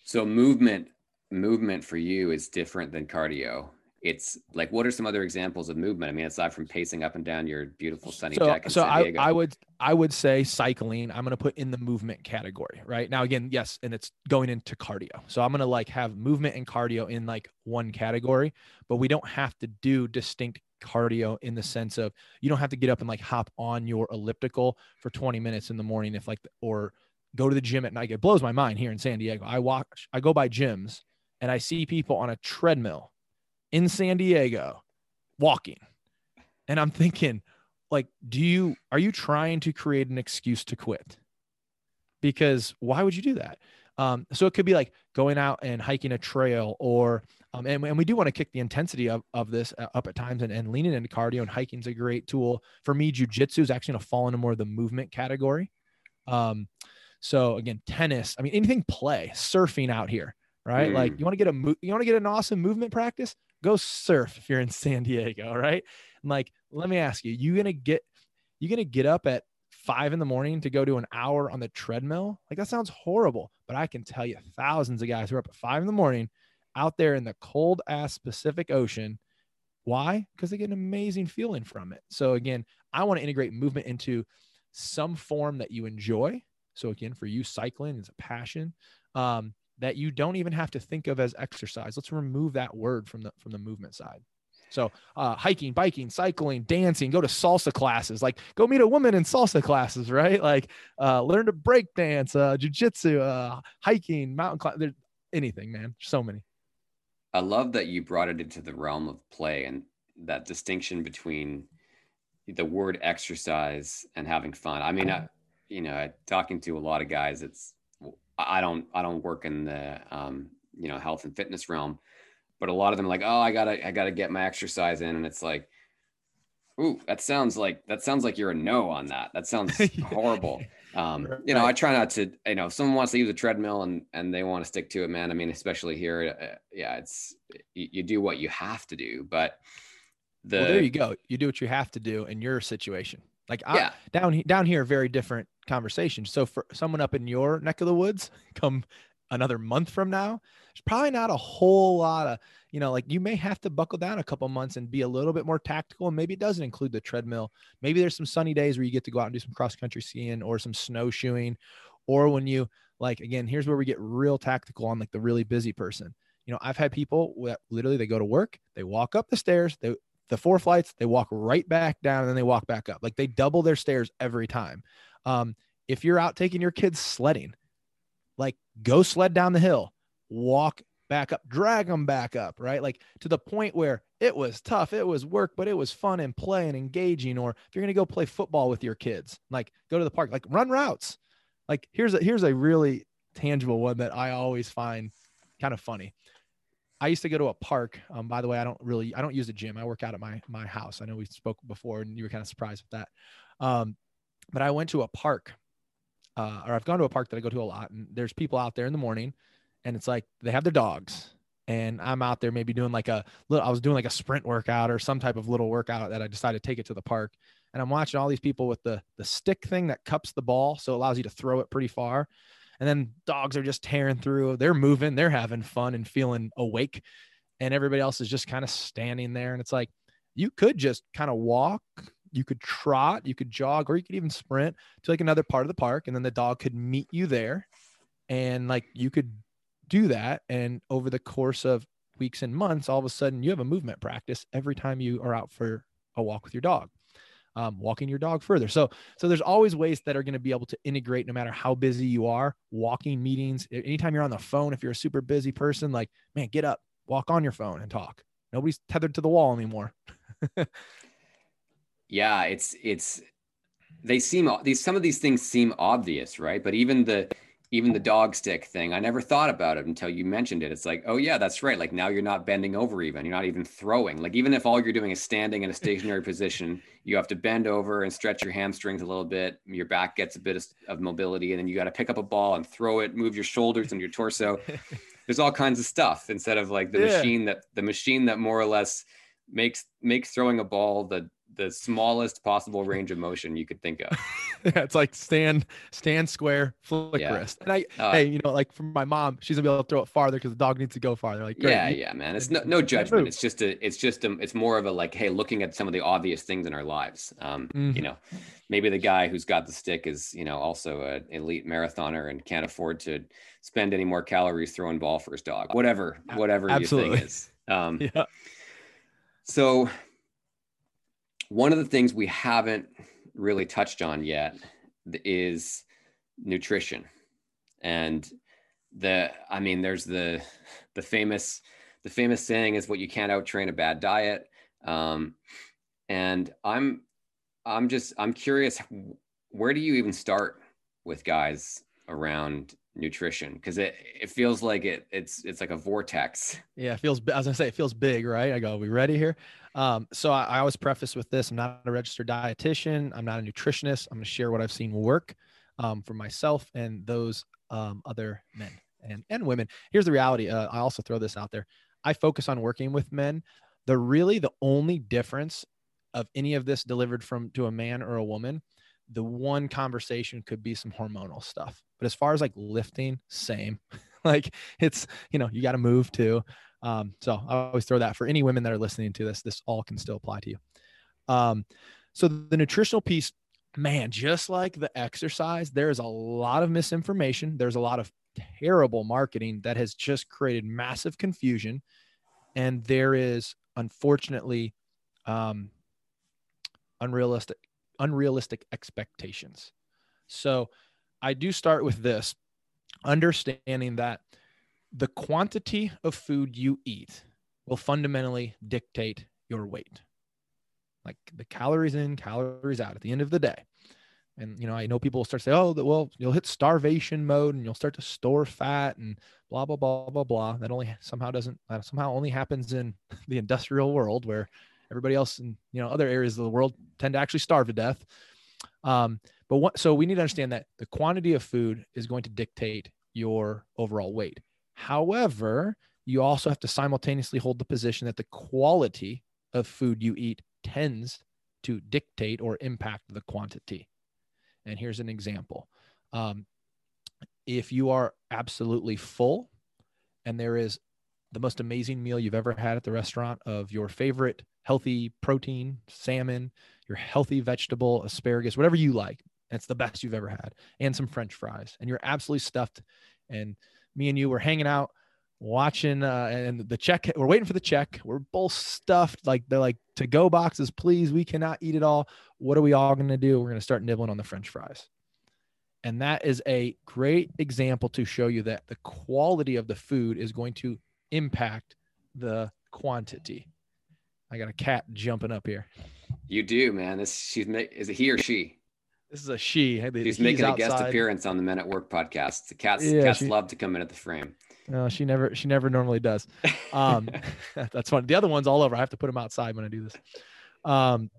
[SPEAKER 1] So movement movement for you is different than cardio. It's like what are some other examples of movement? I mean aside from pacing up and down your beautiful sunny
[SPEAKER 2] so,
[SPEAKER 1] deck
[SPEAKER 2] so I, I would i would say cycling i'm going to put in the movement category right? Now again yes and it's going into cardio. So i'm going to like have movement and cardio in like one category but we don't have to do distinct cardio in the sense of you don't have to get up and like hop on your elliptical for 20 minutes in the morning if like or go to the gym at night. It blows my mind here in San Diego. I watch, I go by gyms and I see people on a treadmill in San Diego walking. And I'm thinking, like, do you are you trying to create an excuse to quit? Because why would you do that? Um, so it could be like going out and hiking a trail or um, and, and we do want to kick the intensity of, of this uh, up at times and, and leaning into cardio and hiking is a great tool. For me jujitsu is actually going to fall into more of the movement category. Um, so again tennis i mean anything play surfing out here right? Mm. like you want to get a you want to get an awesome movement practice? Go surf if you're in san diego right? And like let me ask you you gonna get you gonna get up at five in the morning to go to an hour on the treadmill? Like that sounds horrible but i can tell you thousands of guys who are up at five in the morning out there in the cold ass Pacific Ocean. Why? Because they get an amazing feeling from it. So again, I want to integrate movement into some form that you enjoy. So again, for you, cycling is a passion um, that you don't even have to think of as exercise. Let's remove that word from the from the movement side. So uh, hiking, biking, cycling, dancing, go to salsa classes, like go meet a woman in salsa classes, right? Like uh, learn to break dance, uh, jujitsu, uh, hiking, mountain climb, anything, man. So many.
[SPEAKER 1] I love that you brought it into the realm of play and that distinction between the word exercise and having fun. I mean, I, you know, talking to a lot of guys, it's I don't I don't work in the um, you know health and fitness realm, but a lot of them are like, oh, I gotta I gotta get my exercise in, and it's like, ooh, that sounds like that sounds like you're a no on that. That sounds horrible. Um, you know, I try not to, you know, if someone wants to use a treadmill and, and they want to stick to it, man. I mean, especially here, uh, yeah, it's, you, you, do what you have to do, but the
[SPEAKER 2] well, there you go. You do what you have to do in your situation. Like I,
[SPEAKER 1] Yeah.
[SPEAKER 2] down down here, very different conversation. So for someone up in your neck of the woods, come another month from now, there's probably not a whole lot of you know like you may have to buckle down a couple months and be a little bit more tactical. And maybe it doesn't include the treadmill. Maybe there's some sunny days where you get to go out and do some cross country skiing or some snowshoeing, or when you like again, here's where we get real tactical on like the really busy person. You know, I've had people that literally they go to work, they walk up the stairs, they the four flights, they walk right back down and then they walk back up. Like they double their stairs every time. Um, if you're out taking your kids sledding, like go sled down the hill, walk back up, drag them back up, right? Like to the point where it was tough, it was work, but it was fun and play and engaging. Or if you're gonna go play football with your kids, like go to the park, like run routes. Like here's a here's a really tangible one that I always find kind of funny. I used to go to a park. Um, by the way, I don't really, I don't use a gym. I work out at my my house. I know we spoke before, and you were kind of surprised with that. Um, but I went to a park, uh, or I've gone to a park that I go to a lot, and there's people out there in the morning, and it's like they have their dogs, and I'm out there maybe doing like a little. I was doing like a sprint workout or some type of little workout that I decided to take it to the park, and I'm watching all these people with the the stick thing that cups the ball, so it allows you to throw it pretty far and then dogs are just tearing through they're moving they're having fun and feeling awake and everybody else is just kind of standing there and it's like you could just kind of walk you could trot you could jog or you could even sprint to like another part of the park and then the dog could meet you there and like you could do that and over the course of weeks and months all of a sudden you have a movement practice every time you are out for a walk with your dog um, walking your dog further. So, so there's always ways that are going to be able to integrate no matter how busy you are. Walking meetings, anytime you're on the phone, if you're a super busy person, like man, get up, walk on your phone and talk. Nobody's tethered to the wall anymore.
[SPEAKER 1] yeah it's it's they seem these some of these things seem obvious right? But even the even the dog stick thing i never thought about it until you mentioned it. It's like oh yeah that's right. Like now you're not bending over even. You're not even throwing. Like even if all you're doing is standing in a stationary position you have to bend over and stretch your hamstrings a little bit. Your back gets a bit of, of mobility and then you got to pick up a ball and throw it move your shoulders and your torso. There's all kinds of stuff instead of like the
[SPEAKER 2] Yeah.
[SPEAKER 1] machine that the machine that more or less makes makes throwing a ball the the smallest possible range of motion you could think of.
[SPEAKER 2] yeah, it's like stand, stand square, flick
[SPEAKER 1] Yeah.
[SPEAKER 2] wrist. And I,
[SPEAKER 1] Uh,
[SPEAKER 2] hey, you know, like for my mom, she's gonna be able to throw it farther because the dog needs to go farther. Like,
[SPEAKER 1] yeah, yeah, man. It's no, no judgment. It's just a, it's just a, it's more of a like, hey, looking at some of the obvious things in our lives. Um,
[SPEAKER 2] Mhm.
[SPEAKER 1] you know, maybe the guy who's got the stick is, you know, also an elite marathoner and can't afford to spend any more calories throwing ball for his dog. Whatever, whatever your
[SPEAKER 2] Absolutely.
[SPEAKER 1] thing is. Um,
[SPEAKER 2] yeah,
[SPEAKER 1] So, one of the things we haven't really touched on yet is nutrition, and the I mean, there's the the famous the famous saying is what you can't outtrain a bad diet, um, and I'm I'm just I'm curious, where do you even start with guys around nutrition? Because it it feels like it it's it's like a vortex.
[SPEAKER 2] yeah. It feels. as I say it feels big, right? I go, are we ready here? Um, so I, I always preface with this: I'm not a registered dietitian. I'm not a nutritionist. I'm gonna share what I've seen work um, for myself and those um, other men and and women. Here's the reality. Uh, I also throw this out there. I focus on working with men. The really the only difference of any of this delivered from to a man or a woman, the one conversation could be some hormonal stuff. But as far as like lifting, same. like it's you know you got to move too. Um, so I always throw that for any women that are listening to this. This all can still apply to you. Um, so the nutritional piece, man, just like the exercise, there is a lot of misinformation. There's a lot of terrible marketing that has just created massive confusion, and there is unfortunately um, unrealistic unrealistic expectations. So I do start with this, understanding that the quantity of food you eat will fundamentally dictate your weight. Like the calories in, calories out at the end of the day. And you know, I know people will start to say, "Oh, well, you'll hit starvation mode and you'll start to store fat and blah blah blah blah blah." That only somehow doesn't that somehow only happens in the industrial world where everybody else in you know other areas of the world tend to actually starve to death. Um, but what so we need to understand that the quantity of food is going to dictate your overall weight. However, you also have to simultaneously hold the position that the quality of food you eat tends to dictate or impact the quantity. And here's an example. Um, if you are absolutely full and there is the most amazing meal you've ever had at the restaurant of your favorite healthy protein, salmon, your healthy vegetable, asparagus, whatever you like, it's the best you've ever had, and some french fries, and you're absolutely stuffed. And me and you were hanging out watching uh, and the check we're waiting for the check. We're both stuffed. Like they're like to go boxes please we cannot eat it all. What are we all going to do? We're going to start nibbling on the french fries. And that is a great example to show you that the quality of the food is going to impact the quantity i got a cat jumping up here
[SPEAKER 1] you do man this she's is it he or she
[SPEAKER 2] this is a she.
[SPEAKER 1] He's, He's making a guest appearance on the Men at Work podcast. The cats, yeah, cats she, love to come in at the frame.
[SPEAKER 2] No, she never she never normally does. Um, that's funny. The other one's all over. I have to put them outside when I do this. Um,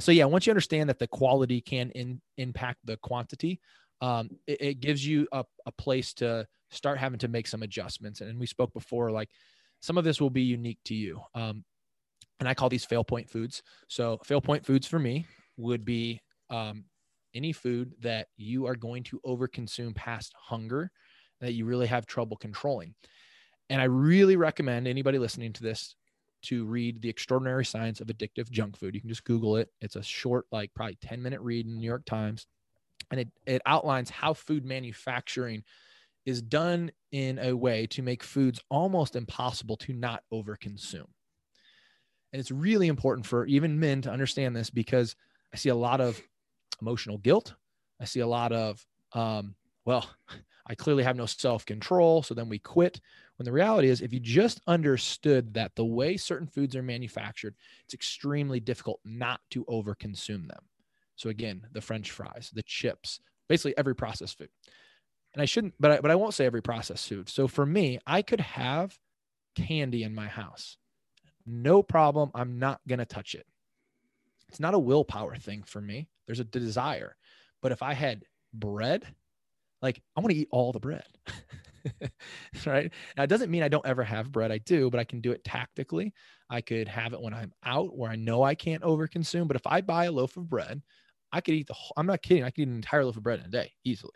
[SPEAKER 2] so yeah, once you understand that the quality can in, impact the quantity, um, it, it, gives you a, a place to start having to make some adjustments. And, we spoke before, like some of this will be unique to you. Um, and I call these fail point foods. So fail point foods for me would be um, any food that you are going to overconsume past hunger that you really have trouble controlling. And I really recommend anybody listening to this to read The Extraordinary Science of Addictive Junk Food. You can just Google it. It's a short, like probably 10 minute read in the New York Times. And it, it outlines how food manufacturing is done in a way to make foods almost impossible to not overconsume. And it's really important for even men to understand this because I see a lot of emotional guilt. I see a lot of, um, well, I clearly have no self control. So then we quit. When the reality is, if you just understood that the way certain foods are manufactured, it's extremely difficult not to overconsume them. So again, the French fries, the chips, basically every processed food. And I shouldn't, but I, but I won't say every processed food. So for me, I could have candy in my house. No problem. I'm not going to touch it. It's not a willpower thing for me. There's a desire. But if I had bread, like I want to eat all the bread. right. Now, it doesn't mean I don't ever have bread. I do, but I can do it tactically. I could have it when I'm out where I know I can't overconsume. But if I buy a loaf of bread, I could eat the whole, I'm not kidding. I could eat an entire loaf of bread in a day easily.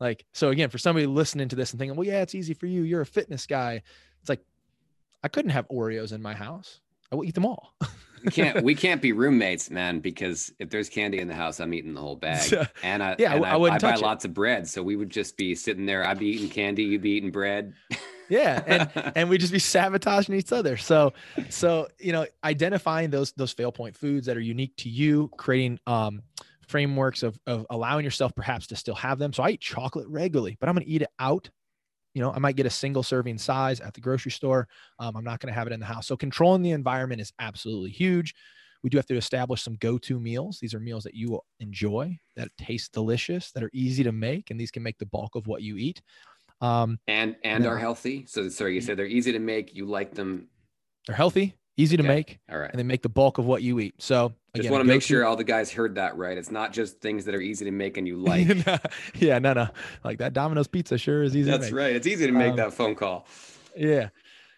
[SPEAKER 2] Like, so again, for somebody listening to this and thinking, well, yeah, it's easy for you. You're a fitness guy. It's like, I couldn't have Oreos in my house. I will eat them all.
[SPEAKER 1] we can't we can't be roommates, man, because if there's candy in the house, I'm eating the whole bag. And I
[SPEAKER 2] yeah,
[SPEAKER 1] and
[SPEAKER 2] I, I, I, I
[SPEAKER 1] buy lots of bread, so we would just be sitting there. I'd be eating candy, you'd be eating bread.
[SPEAKER 2] yeah, and and we just be sabotaging each other. So so you know, identifying those those fail point foods that are unique to you, creating um frameworks of of allowing yourself perhaps to still have them. So I eat chocolate regularly, but I'm going to eat it out you know, I might get a single serving size at the grocery store. Um, I'm not going to have it in the house. So controlling the environment is absolutely huge. We do have to establish some go-to meals. These are meals that you will enjoy, that taste delicious, that are easy to make, and these can make the bulk of what you eat.
[SPEAKER 1] Um, and and are healthy. So sorry, you said they're easy to make. You like them.
[SPEAKER 2] They're healthy easy to
[SPEAKER 1] okay.
[SPEAKER 2] make.
[SPEAKER 1] All right.
[SPEAKER 2] And they make the bulk of what you eat. So
[SPEAKER 1] again, just want to make sure all the guys heard that right. It's not just things that are easy to make and you like.
[SPEAKER 2] yeah, no, no. Like that Domino's pizza sure is easy.
[SPEAKER 1] That's right. It's easy to make um, that phone call.
[SPEAKER 2] Yeah.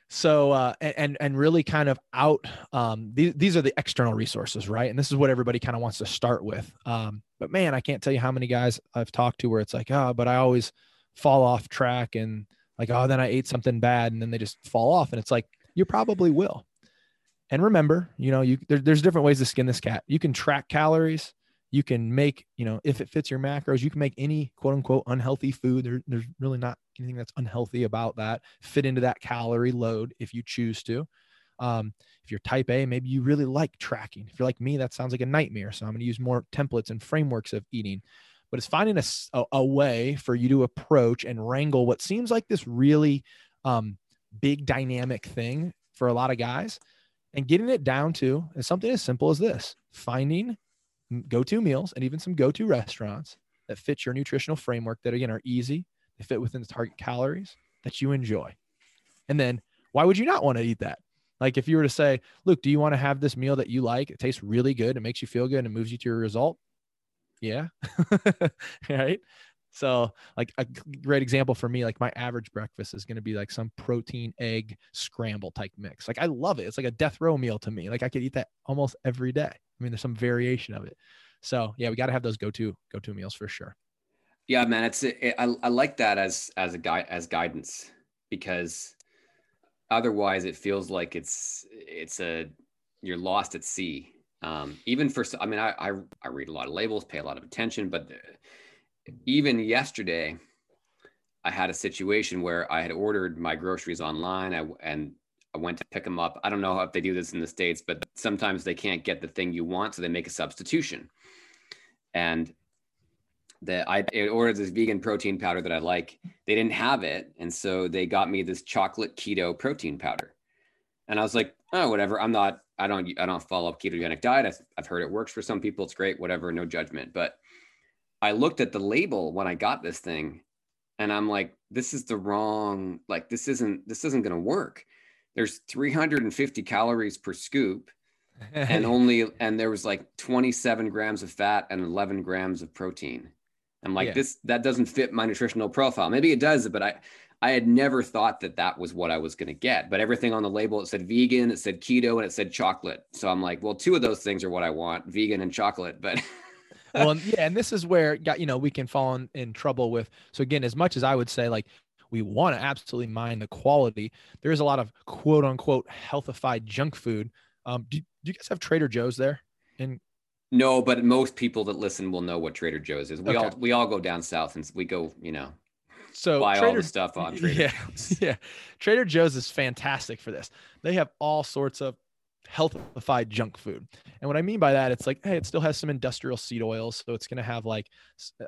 [SPEAKER 2] So uh, and and really kind of out. Um, these these are the external resources, right? And this is what everybody kind of wants to start with. Um, but man, I can't tell you how many guys I've talked to where it's like, oh, but I always fall off track and like, oh, then I ate something bad and then they just fall off. And it's like, you probably will and remember, you know, you there, there's different ways to skin this cat. You can track calories. You can make, you know, if it fits your macros, you can make any quote unquote unhealthy food. There, there's really not anything that's unhealthy about that. Fit into that calorie load if you choose to. Um, if you're type A, maybe you really like tracking. If you're like me, that sounds like a nightmare. So I'm going to use more templates and frameworks of eating. But it's finding a, a, way for you to approach and wrangle what seems like this really um, big dynamic thing for a lot of guys and getting it down to is something as simple as this finding go to meals and even some go to restaurants that fit your nutritional framework that again are easy, they fit within the target calories that you enjoy. And then why would you not want to eat that? Like if you were to say, Luke, do you want to have this meal that you like? It tastes really good. It makes you feel good and moves you to your result. Yeah. right. So, like a great example for me, like my average breakfast is going to be like some protein egg scramble type mix. Like I love it. It's like a death row meal to me. Like I could eat that almost every day. I mean, there's some variation of it. So yeah, we got to have those go-to go-to meals for sure.
[SPEAKER 1] Yeah, man, it's it, I I like that as as a guide as guidance because otherwise it feels like it's it's a you're lost at sea. Um, even for I mean I, I I read a lot of labels, pay a lot of attention, but even yesterday, I had a situation where I had ordered my groceries online I, and I went to pick them up. I don't know if they do this in the States, but sometimes they can't get the thing you want, so they make a substitution. And that I ordered this vegan protein powder that I like. They didn't have it. And so they got me this chocolate keto protein powder. And I was like, oh, whatever. I'm not, I don't, I don't follow a ketogenic diet. I've heard it works for some people. It's great, whatever, no judgment. But I looked at the label when I got this thing and I'm like, this is the wrong, like, this isn't, this isn't going to work. There's 350 calories per scoop and only, and there was like 27 grams of fat and 11 grams of protein. I'm like, yeah. this, that doesn't fit my nutritional profile. Maybe it does, but I, I had never thought that that was what I was going to get. But everything on the label, it said vegan, it said keto, and it said chocolate. So I'm like, well, two of those things are what I want vegan and chocolate. But
[SPEAKER 2] well, yeah, and this is where got you know we can fall in, in trouble with. So again, as much as I would say like we want to absolutely mind the quality, there is a lot of quote unquote healthified junk food. Um, do, do you guys have Trader Joe's there? In
[SPEAKER 1] no, but most people that listen will know what Trader Joe's is. We okay. all we all go down south and we go, you know,
[SPEAKER 2] so
[SPEAKER 1] buy
[SPEAKER 2] Trader,
[SPEAKER 1] all the stuff on Trader
[SPEAKER 2] yeah,
[SPEAKER 1] Joe's.
[SPEAKER 2] Yeah, Trader Joe's is fantastic for this. They have all sorts of healthified junk food. And what I mean by that, it's like, hey, it still has some industrial seed oils. So it's going to have like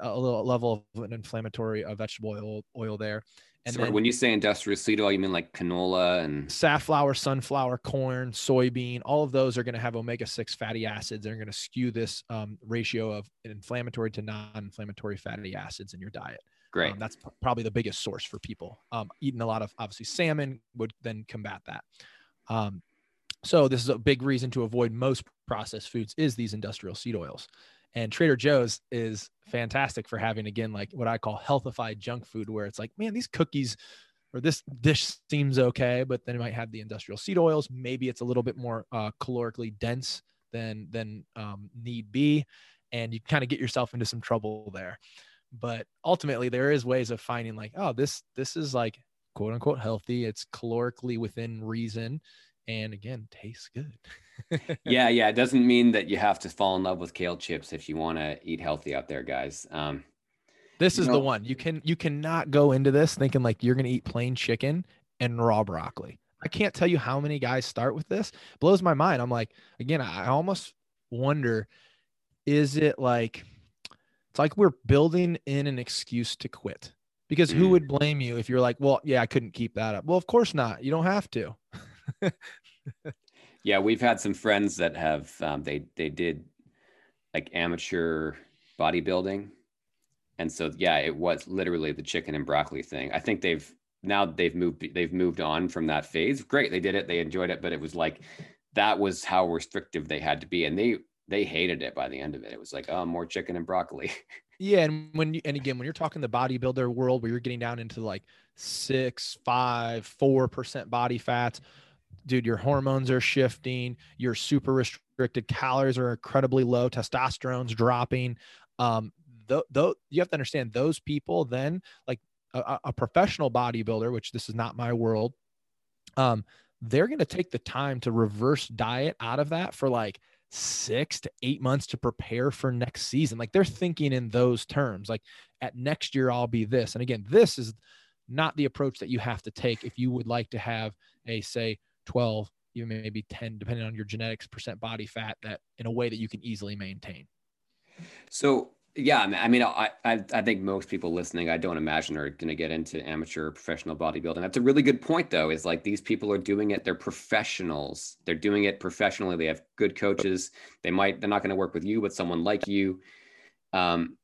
[SPEAKER 2] a little level of an inflammatory uh, vegetable oil, oil there.
[SPEAKER 1] And so then, when you say industrial seed oil, you mean like canola and
[SPEAKER 2] safflower, sunflower, corn, soybean, all of those are going to have omega 6 fatty acids. They're going to skew this um, ratio of inflammatory to non inflammatory fatty acids in your diet.
[SPEAKER 1] Great.
[SPEAKER 2] Um, that's p- probably the biggest source for people. Um, eating a lot of obviously salmon would then combat that. Um, so this is a big reason to avoid most processed foods is these industrial seed oils. And Trader Joe's is fantastic for having again like what I call healthified junk food where it's like, man, these cookies or this dish seems okay, but then it might have the industrial seed oils. Maybe it's a little bit more uh, calorically dense than than um, need be, and you kind of get yourself into some trouble there. But ultimately, there is ways of finding like, oh, this this is like quote unquote healthy. It's calorically within reason, and again tastes good.
[SPEAKER 1] Yeah yeah it doesn't mean that you have to fall in love with kale chips if you want to eat healthy out there guys um,
[SPEAKER 2] this is know, the one you can you cannot go into this thinking like you're going to eat plain chicken and raw broccoli. I can't tell you how many guys start with this. Blows my mind. I'm like again i almost wonder is it like it's like we're building in an excuse to quit. Because who mm. would blame you if you're like well yeah i couldn't keep that up. Well of course not. You don't have to
[SPEAKER 1] yeah, we've had some friends that have um, they they did like amateur bodybuilding, and so yeah, it was literally the chicken and broccoli thing. I think they've now they've moved they've moved on from that phase. Great, they did it, they enjoyed it, but it was like that was how restrictive they had to be, and they they hated it by the end of it. It was like, oh, more chicken and broccoli.
[SPEAKER 2] Yeah, and when you, and again, when you're talking the bodybuilder world, where you're getting down into like six, five, four percent body fats, dude, your hormones are shifting, you're super restricted, calories are incredibly low, testosterone's dropping. Um, though, though you have to understand those people then like a, a professional bodybuilder, which this is not my world, um, they're going to take the time to reverse diet out of that for like six to eight months to prepare for next season. Like they're thinking in those terms, like at next year, I'll be this. And again, this is not the approach that you have to take if you would like to have a, say, 12, even maybe 10, depending on your genetics percent body fat that in a way that you can easily maintain.
[SPEAKER 1] So yeah, I mean, I, I, I think most people listening, I don't imagine are going to get into amateur professional bodybuilding. That's a really good point, though. Is like these people are doing it; they're professionals. They're doing it professionally. They have good coaches. They might they're not going to work with you, but someone like you. Um,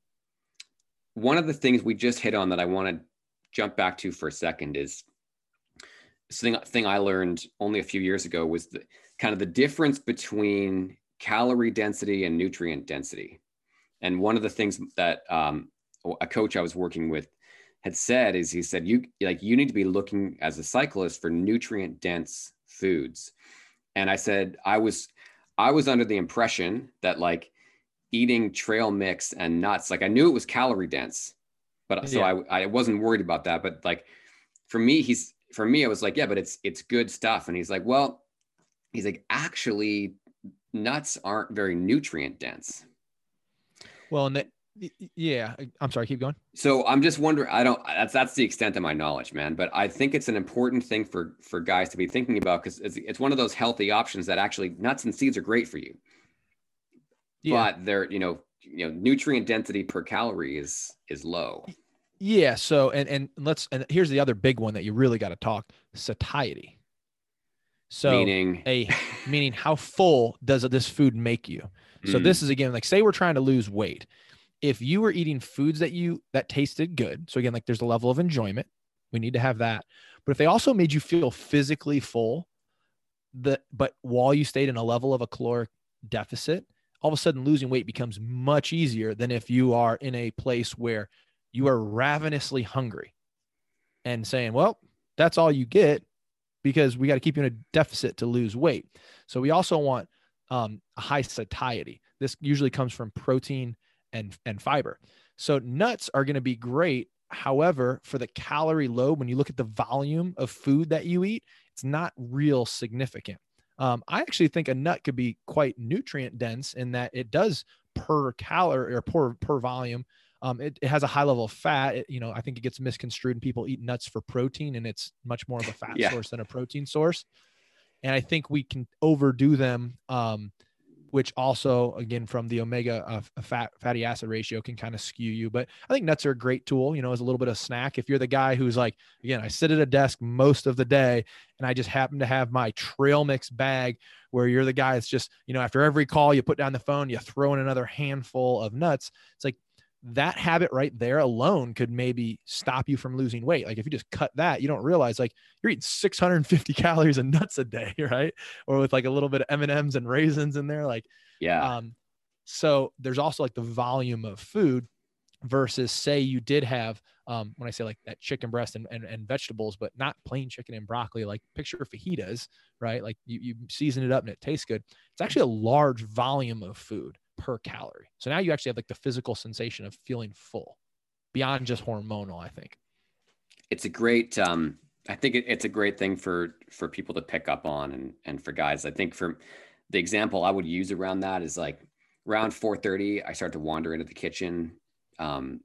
[SPEAKER 1] one of the things we just hit on that I want to jump back to for a second is thing thing I learned only a few years ago was the kind of the difference between calorie density and nutrient density. And one of the things that um, a coach I was working with had said is he said you like you need to be looking as a cyclist for nutrient dense foods and i said i was i was under the impression that like eating trail mix and nuts like i knew it was calorie dense but so yeah. I, I wasn't worried about that but like for me he's for me i was like yeah but it's it's good stuff and he's like well he's like actually nuts aren't very nutrient dense
[SPEAKER 2] well and yeah, I'm sorry. Keep going.
[SPEAKER 1] So I'm just wondering. I don't. That's that's the extent of my knowledge, man. But I think it's an important thing for for guys to be thinking about because it's, it's one of those healthy options that actually nuts and seeds are great for you. Yeah. But they're you know you know nutrient density per calorie is is low.
[SPEAKER 2] Yeah. So and and let's and here's the other big one that you really got to talk satiety. So meaning a meaning how full does this food make you? So mm. this is again like say we're trying to lose weight if you were eating foods that you that tasted good so again like there's a level of enjoyment we need to have that but if they also made you feel physically full the but while you stayed in a level of a caloric deficit all of a sudden losing weight becomes much easier than if you are in a place where you are ravenously hungry and saying well that's all you get because we got to keep you in a deficit to lose weight so we also want um, a high satiety this usually comes from protein and and fiber. So nuts are going to be great. However, for the calorie load, when you look at the volume of food that you eat, it's not real significant. Um, I actually think a nut could be quite nutrient dense in that it does per calorie or per per volume. Um, it, it, has a high level of fat. It, you know, I think it gets misconstrued and people eat nuts for protein and it's much more of a fat yeah. source than a protein source. And I think we can overdo them um, which also again from the omega uh, fat fatty acid ratio can kind of skew you but i think nuts are a great tool you know as a little bit of snack if you're the guy who's like again i sit at a desk most of the day and i just happen to have my trail mix bag where you're the guy that's just you know after every call you put down the phone you throw in another handful of nuts it's like that habit right there alone could maybe stop you from losing weight. Like if you just cut that, you don't realize like you're eating 650 calories of nuts a day, right? Or with like a little bit of M and M's and raisins in there, like
[SPEAKER 1] yeah.
[SPEAKER 2] Um, so there's also like the volume of food versus say you did have um, when I say like that chicken breast and, and, and vegetables, but not plain chicken and broccoli, like picture fajitas, right? Like you, you season it up and it tastes good. It's actually a large volume of food per calorie. So now you actually have like the physical sensation of feeling full beyond just hormonal, I think.
[SPEAKER 1] It's a great, um, I think it, it's a great thing for, for people to pick up on and, and for guys, I think for the example I would use around that is like around 430, I start to wander into the kitchen. Um,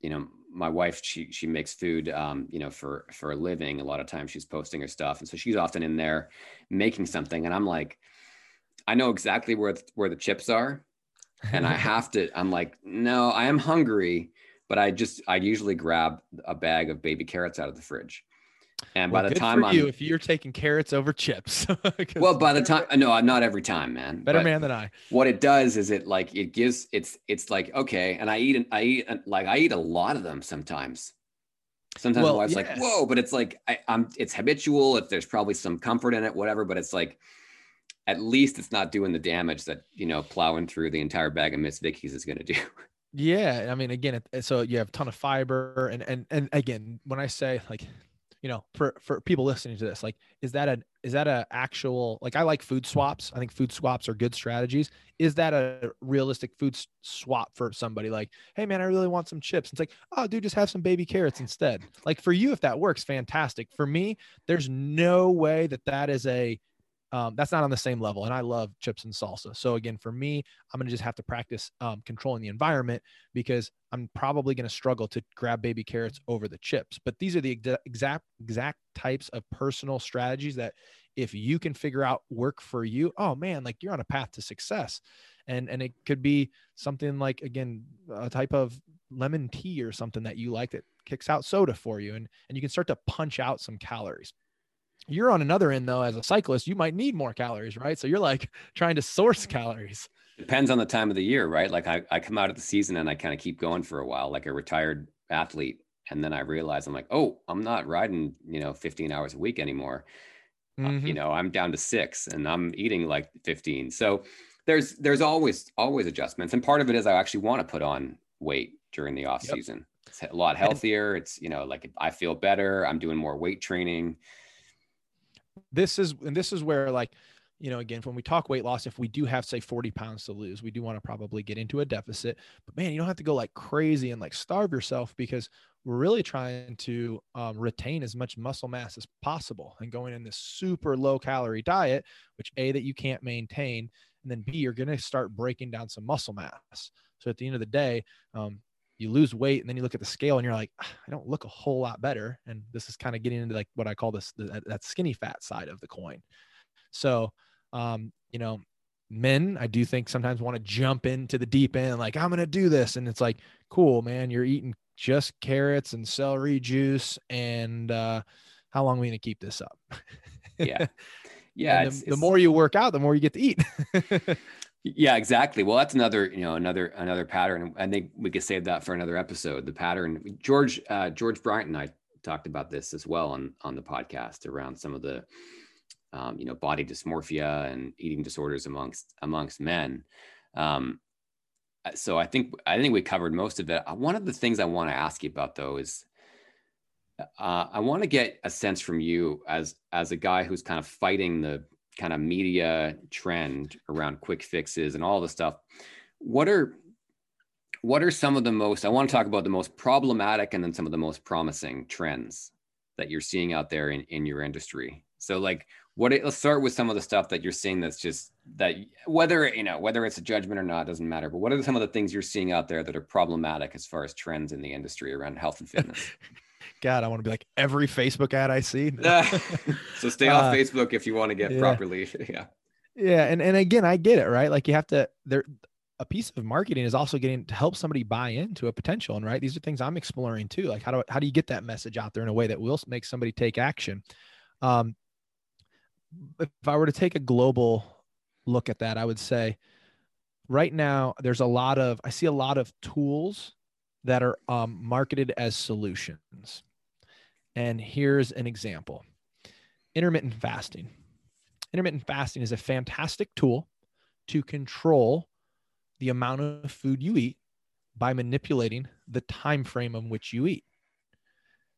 [SPEAKER 1] you know, my wife, she, she makes food, um, you know, for, for a living. A lot of times she's posting her stuff. And so she's often in there making something. And I'm like, I know exactly where, where the chips are and I have to, I'm like, no, I am hungry, but I just, I usually grab a bag of baby carrots out of the fridge. And well, by the time
[SPEAKER 2] I'm, you, if you're taking carrots over chips,
[SPEAKER 1] well, by the time, no, not every time, man.
[SPEAKER 2] Better but man than I.
[SPEAKER 1] What it does is it like, it gives, it's, it's like, okay. And I eat, and I eat, like, I eat a lot of them sometimes. Sometimes well, it's yeah. like, whoa, but it's like, I, I'm, it's habitual. If there's probably some comfort in it, whatever, but it's like, at least it's not doing the damage that you know plowing through the entire bag of Miss Vickie's is going to do.
[SPEAKER 2] Yeah, I mean, again, so you have a ton of fiber, and and and again, when I say like, you know, for for people listening to this, like, is that a is that a actual like I like food swaps. I think food swaps are good strategies. Is that a realistic food swap for somebody? Like, hey man, I really want some chips. It's like, oh, dude, just have some baby carrots instead. Like for you, if that works, fantastic. For me, there's no way that that is a um, that's not on the same level. And I love chips and salsa. So again, for me, I'm going to just have to practice um, controlling the environment because I'm probably going to struggle to grab baby carrots over the chips. But these are the exact exact types of personal strategies that if you can figure out work for you, oh man, like you're on a path to success. And and it could be something like again a type of lemon tea or something that you like that kicks out soda for you and and you can start to punch out some calories you're on another end though, as a cyclist, you might need more calories, right? So you're like trying to source calories.
[SPEAKER 1] Depends on the time of the year, right? Like I, I come out of the season and I kind of keep going for a while, like a retired athlete. And then I realize I'm like, oh, I'm not riding, you know, 15 hours a week anymore. Mm-hmm. Uh, you mm-hmm. know, I'm down to six and I'm eating like 15. So there's there's always always adjustments. And part of it is I actually want to put on weight during the off yep. season. It's a lot healthier. It's, you know, like I feel better. I'm doing more weight training.
[SPEAKER 2] This is, and this is where like, you know, again, when we talk weight loss, if we do have, say, 40 pounds to lose, we do want to probably get into a deficit. But man, you don't have to go like crazy and like starve yourself because we're really trying to um, retain as much muscle mass as possible and going in this super low calorie diet, which A, that you can't maintain. And then B, you're going to start breaking down some muscle mass. So at the end of the day, um, you lose weight and then you look at the scale and you're like, ah, I don't look a whole lot better. And this is kind of getting into like what I call this, the, that skinny fat side of the coin. So, um, you know, men, I do think sometimes want to jump into the deep end, like, I'm going to do this. And it's like, cool, man, you're eating just carrots and celery juice. And uh, how long are we going to keep this up?
[SPEAKER 1] yeah. Yeah.
[SPEAKER 2] the, it's, the more you work out, the more you get to eat.
[SPEAKER 1] yeah, exactly. Well, that's another, you know, another, another pattern. I think we could save that for another episode. The pattern, George, uh, George Bryant and I talked about this as well on, on the podcast around some of the, um, you know, body dysmorphia and eating disorders amongst, amongst men. Um, uh, so I think I think we covered most of it. Uh, one of the things I want to ask you about though is uh, I want to get a sense from you as as a guy who's kind of fighting the kind of media trend around quick fixes and all the stuff. What are what are some of the most I want to talk about the most problematic and then some of the most promising trends that you're seeing out there in, in your industry. So like what it, let's start with some of the stuff that you're seeing that's just that whether you know whether it's a judgment or not doesn't matter but what are some of the things you're seeing out there that are problematic as far as trends in the industry around health and fitness
[SPEAKER 2] god i want to be like every facebook ad i see.
[SPEAKER 1] So stay off uh, facebook if you want to get yeah. properly yeah.
[SPEAKER 2] Yeah and, and again i get it right? Like you have to there a piece of marketing is also getting to help somebody buy into a potential and right these are things i'm exploring too like how do how do you get that message out there in a way that will make somebody take action? Um, if I were to take a global look at that, I would say right now there's a lot of I see a lot of tools that are um, marketed as solutions. And here's an example: intermittent fasting. Intermittent fasting is a fantastic tool to control the amount of food you eat by manipulating the time frame of which you eat.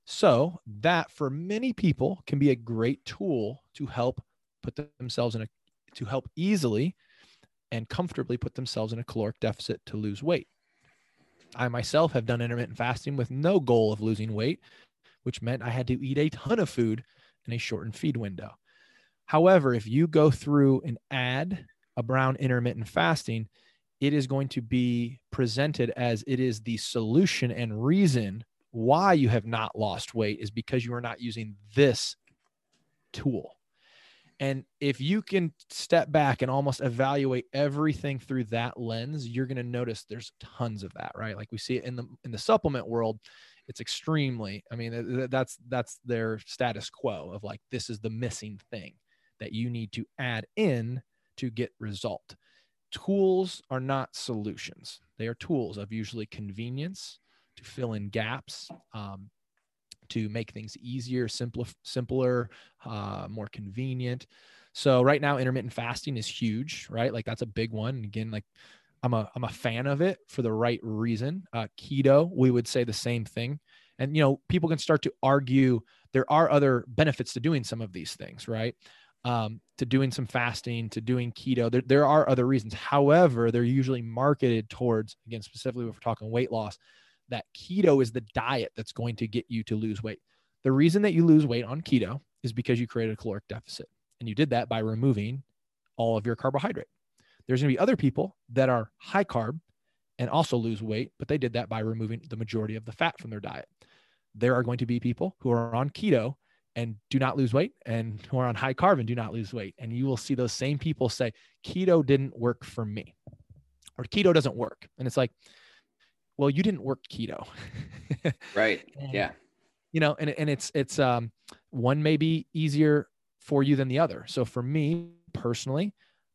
[SPEAKER 2] So that for many people can be a great tool to help put themselves in a to help easily and comfortably put themselves in a caloric deficit to lose weight. I myself have done intermittent fasting with no goal of losing weight, which meant I had to eat a ton of food in a shortened feed window. However, if you go through and add a brown intermittent fasting, it is going to be presented as it is the solution and reason why you have not lost weight is because you are not using this tool. And if you can step back and almost evaluate everything through that lens, you're going to notice there's tons of that, right? Like we see it in the in the supplement world, it's extremely. I mean, that's that's their status quo of like this is the missing thing that you need to add in to get result. Tools are not solutions; they are tools of usually convenience to fill in gaps, um, to make things easier, simpler, simpler, uh, more convenient. So right now, intermittent fasting is huge, right? Like that's a big one. Again, like I'm a I'm a fan of it for the right reason. Uh, keto, we would say the same thing. And you know, people can start to argue there are other benefits to doing some of these things, right? Um, to doing some fasting, to doing keto. There, there are other reasons. However, they're usually marketed towards, again, specifically if we're talking weight loss, that keto is the diet that's going to get you to lose weight. The reason that you lose weight on keto is because you created a caloric deficit. And you did that by removing all of your carbohydrate. There's going to be other people that are high carb and also lose weight, but they did that by removing the majority of the fat from their diet. There are going to be people who are on keto and do not lose weight and who are on high carb and do not lose weight. And you will see those same people say, keto didn't work for me or keto doesn't work. And it's like, well you didn't work keto.
[SPEAKER 1] Right. And, yeah.
[SPEAKER 2] you know and, and it's it's um one may be easier for you than the other. So for me personally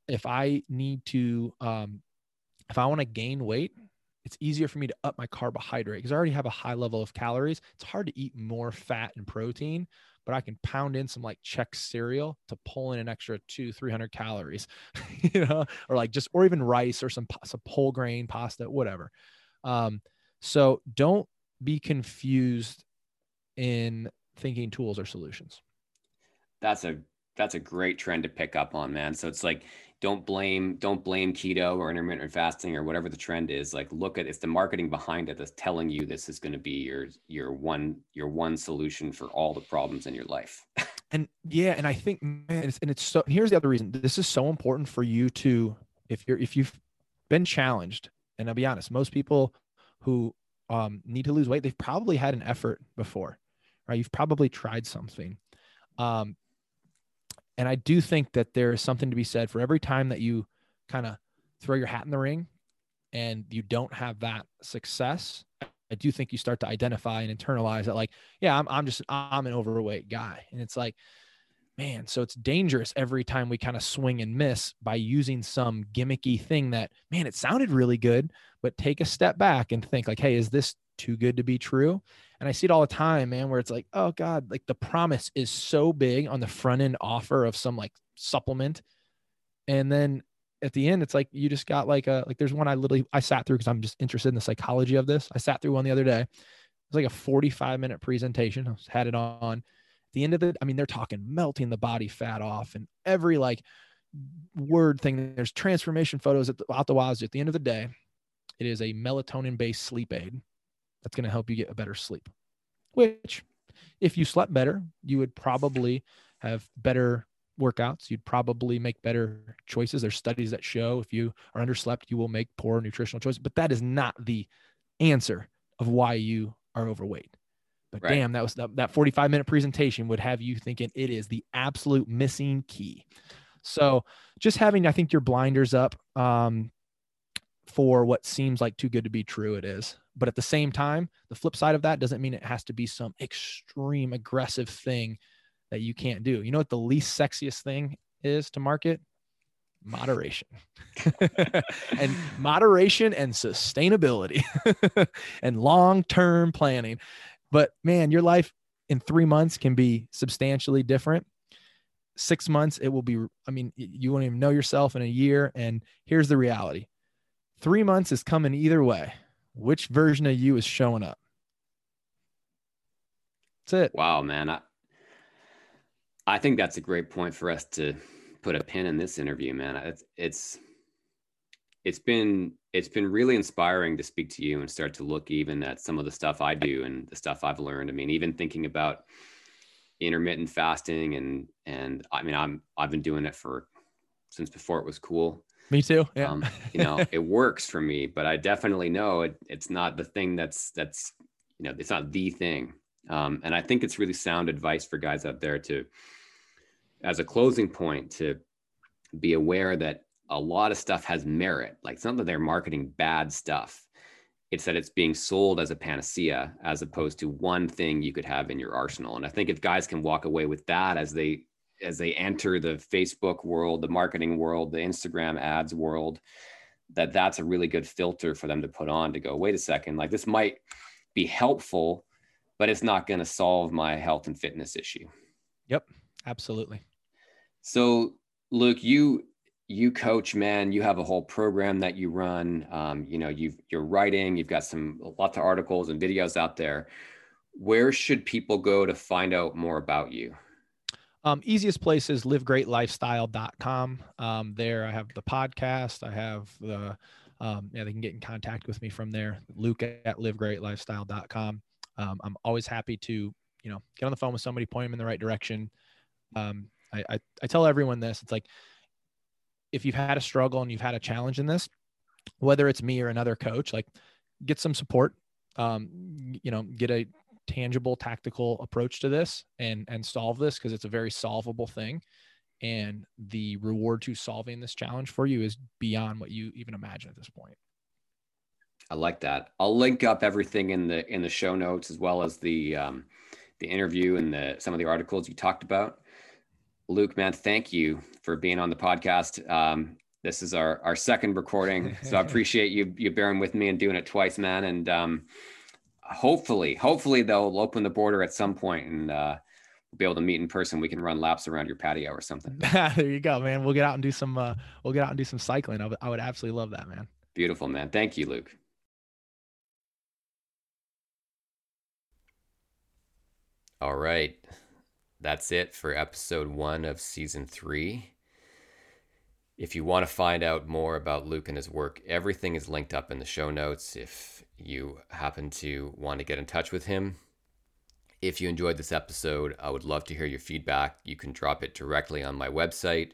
[SPEAKER 2] if i need to um if i want to gain weight it's easier for me to up my carbohydrate because i already have a high level of calories. It's hard to eat more fat and protein but i can pound in some like Chex cereal to pull in an extra two 300 calories you know or like just or even rice or some some whole grain pasta whatever um, So don't be confused in thinking tools are solutions.
[SPEAKER 1] That's a that's a great trend to pick up on, man. So it's like don't blame don't blame keto or intermittent fasting or whatever the trend is. Like look at it's the marketing behind it that's telling you this is going to be your your one your one solution for all the problems in your life.
[SPEAKER 2] and yeah, and I think man, it's, and it's so here's the other reason. This is so important for you to if you're if you've been challenged, and I'll be honest, most people who um, need to lose weight, they've probably had an effort before, right? You've probably tried something. Um, and I do think that there is something to be said for every time that you kind of throw your hat in the ring and you don't have that success. I do think you start to identify and internalize that, like, yeah, I'm, I'm just, I'm an overweight guy. And it's like, man, so it's dangerous every time we kind of swing and miss by using some gimmicky thing that, man, it sounded really good, but take a step back and think, like, hey, is this too good to be true? And I see it all the time, man, where it's like, oh God, like the promise is so big on the front end offer of some like supplement. And then at the end, it's like you just got like a like there's one I literally I sat through because I'm just interested in the psychology of this. I sat through one the other day. It was like a 45 minute presentation. I had it on. At the end of the, I mean, they're talking melting the body fat off and every like word thing. There's transformation photos at the, out the wazoo. At the end of the day, it is a melatonin based sleep aid that's going to help you get a better sleep. Which, if you slept better, you would probably have better workouts. You'd probably make better choices. There's studies that show if you are underslept, you will make poor nutritional choices. But that is not the answer of why you are overweight. But right. damn, that was that 45 minute presentation would have you thinking it is the absolute missing key. So just having, I think, your blinders up um, for what seems like too good to be true, it is. But at the same time, the flip side of that doesn't mean it has to be some extreme aggressive thing that you can't do. You know what the least sexiest thing is to market? Moderation and moderation and sustainability and long term planning. But man, your life in three months can be substantially different. Six months, it will be, I mean, you won't even know yourself in a year. And here's the reality three months is coming either way which version of you is showing up? That's it.
[SPEAKER 1] Wow, man. I, I think that's a great point for us to put a pin in this interview, man. It's, it's, it's been it's been really inspiring to speak to you and start to look even at some of the stuff I do and the stuff I've learned. I mean, even thinking about intermittent fasting and and I mean I'm I've been doing it for since before it was cool.
[SPEAKER 2] Me too. Yeah. Um,
[SPEAKER 1] you know, it works for me, but I definitely know it, it's not the thing that's, that's, you know, it's not the thing. Um, and I think it's really sound advice for guys out there to, as a closing point, to be aware that a lot of stuff has merit. Like it's not that they're marketing bad stuff. It's that it's being sold as a panacea as opposed to one thing you could have in your arsenal. And I think if guys can walk away with that as they as they enter the Facebook world, the marketing world, the Instagram ads world, that that's a really good filter for them to put on to go, wait a second, like this might be helpful, but it's not going to solve my health and fitness issue.
[SPEAKER 2] Yep, absolutely.
[SPEAKER 1] So, Luke, you you coach, man. You have a whole program that you run. Um, you know, you've you're writing. You've got some lots of articles and videos out there. Where should people go to find out more about you?
[SPEAKER 2] Um, easiest place is livegreatlifestyle.com. Um, there I have the podcast. I have the, um, yeah, they can get in contact with me from there. Luke at livegreatlifestyle.com. Um, I'm always happy to, you know, get on the phone with somebody, point them in the right direction. Um, I, I, I tell everyone this, it's like, if you've had a struggle and you've had a challenge in this, whether it's me or another coach, like get some support, um, you know, get a tangible tactical approach to this and and solve this because it's a very solvable thing. And the reward to solving this challenge for you is beyond what you even imagine at this point.
[SPEAKER 1] I like that. I'll link up everything in the in the show notes as well as the um the interview and the some of the articles you talked about Luke, man, thank you for being on the podcast. Um, this is our, our second recording, so I appreciate you you bearing with me and doing it twice, man. And um, hopefully, hopefully they'll open the border at some point and uh, be able to meet in person. We can run laps around your patio or something.
[SPEAKER 2] there you go, man. We'll get out and do some uh, we'll get out and do some cycling. I, w- I would absolutely love that, man.
[SPEAKER 1] Beautiful, man. Thank you, Luke. All right. That's it for episode one of season three. If you want to find out more about Luke and his work, everything is linked up in the show notes. If you happen to want to get in touch with him, if you enjoyed this episode, I would love to hear your feedback. You can drop it directly on my website,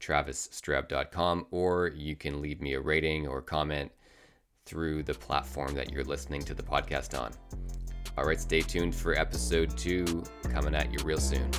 [SPEAKER 1] travisstreb.com, or you can leave me a rating or comment through the platform that you're listening to the podcast on. All right, stay tuned for episode two coming at you real soon.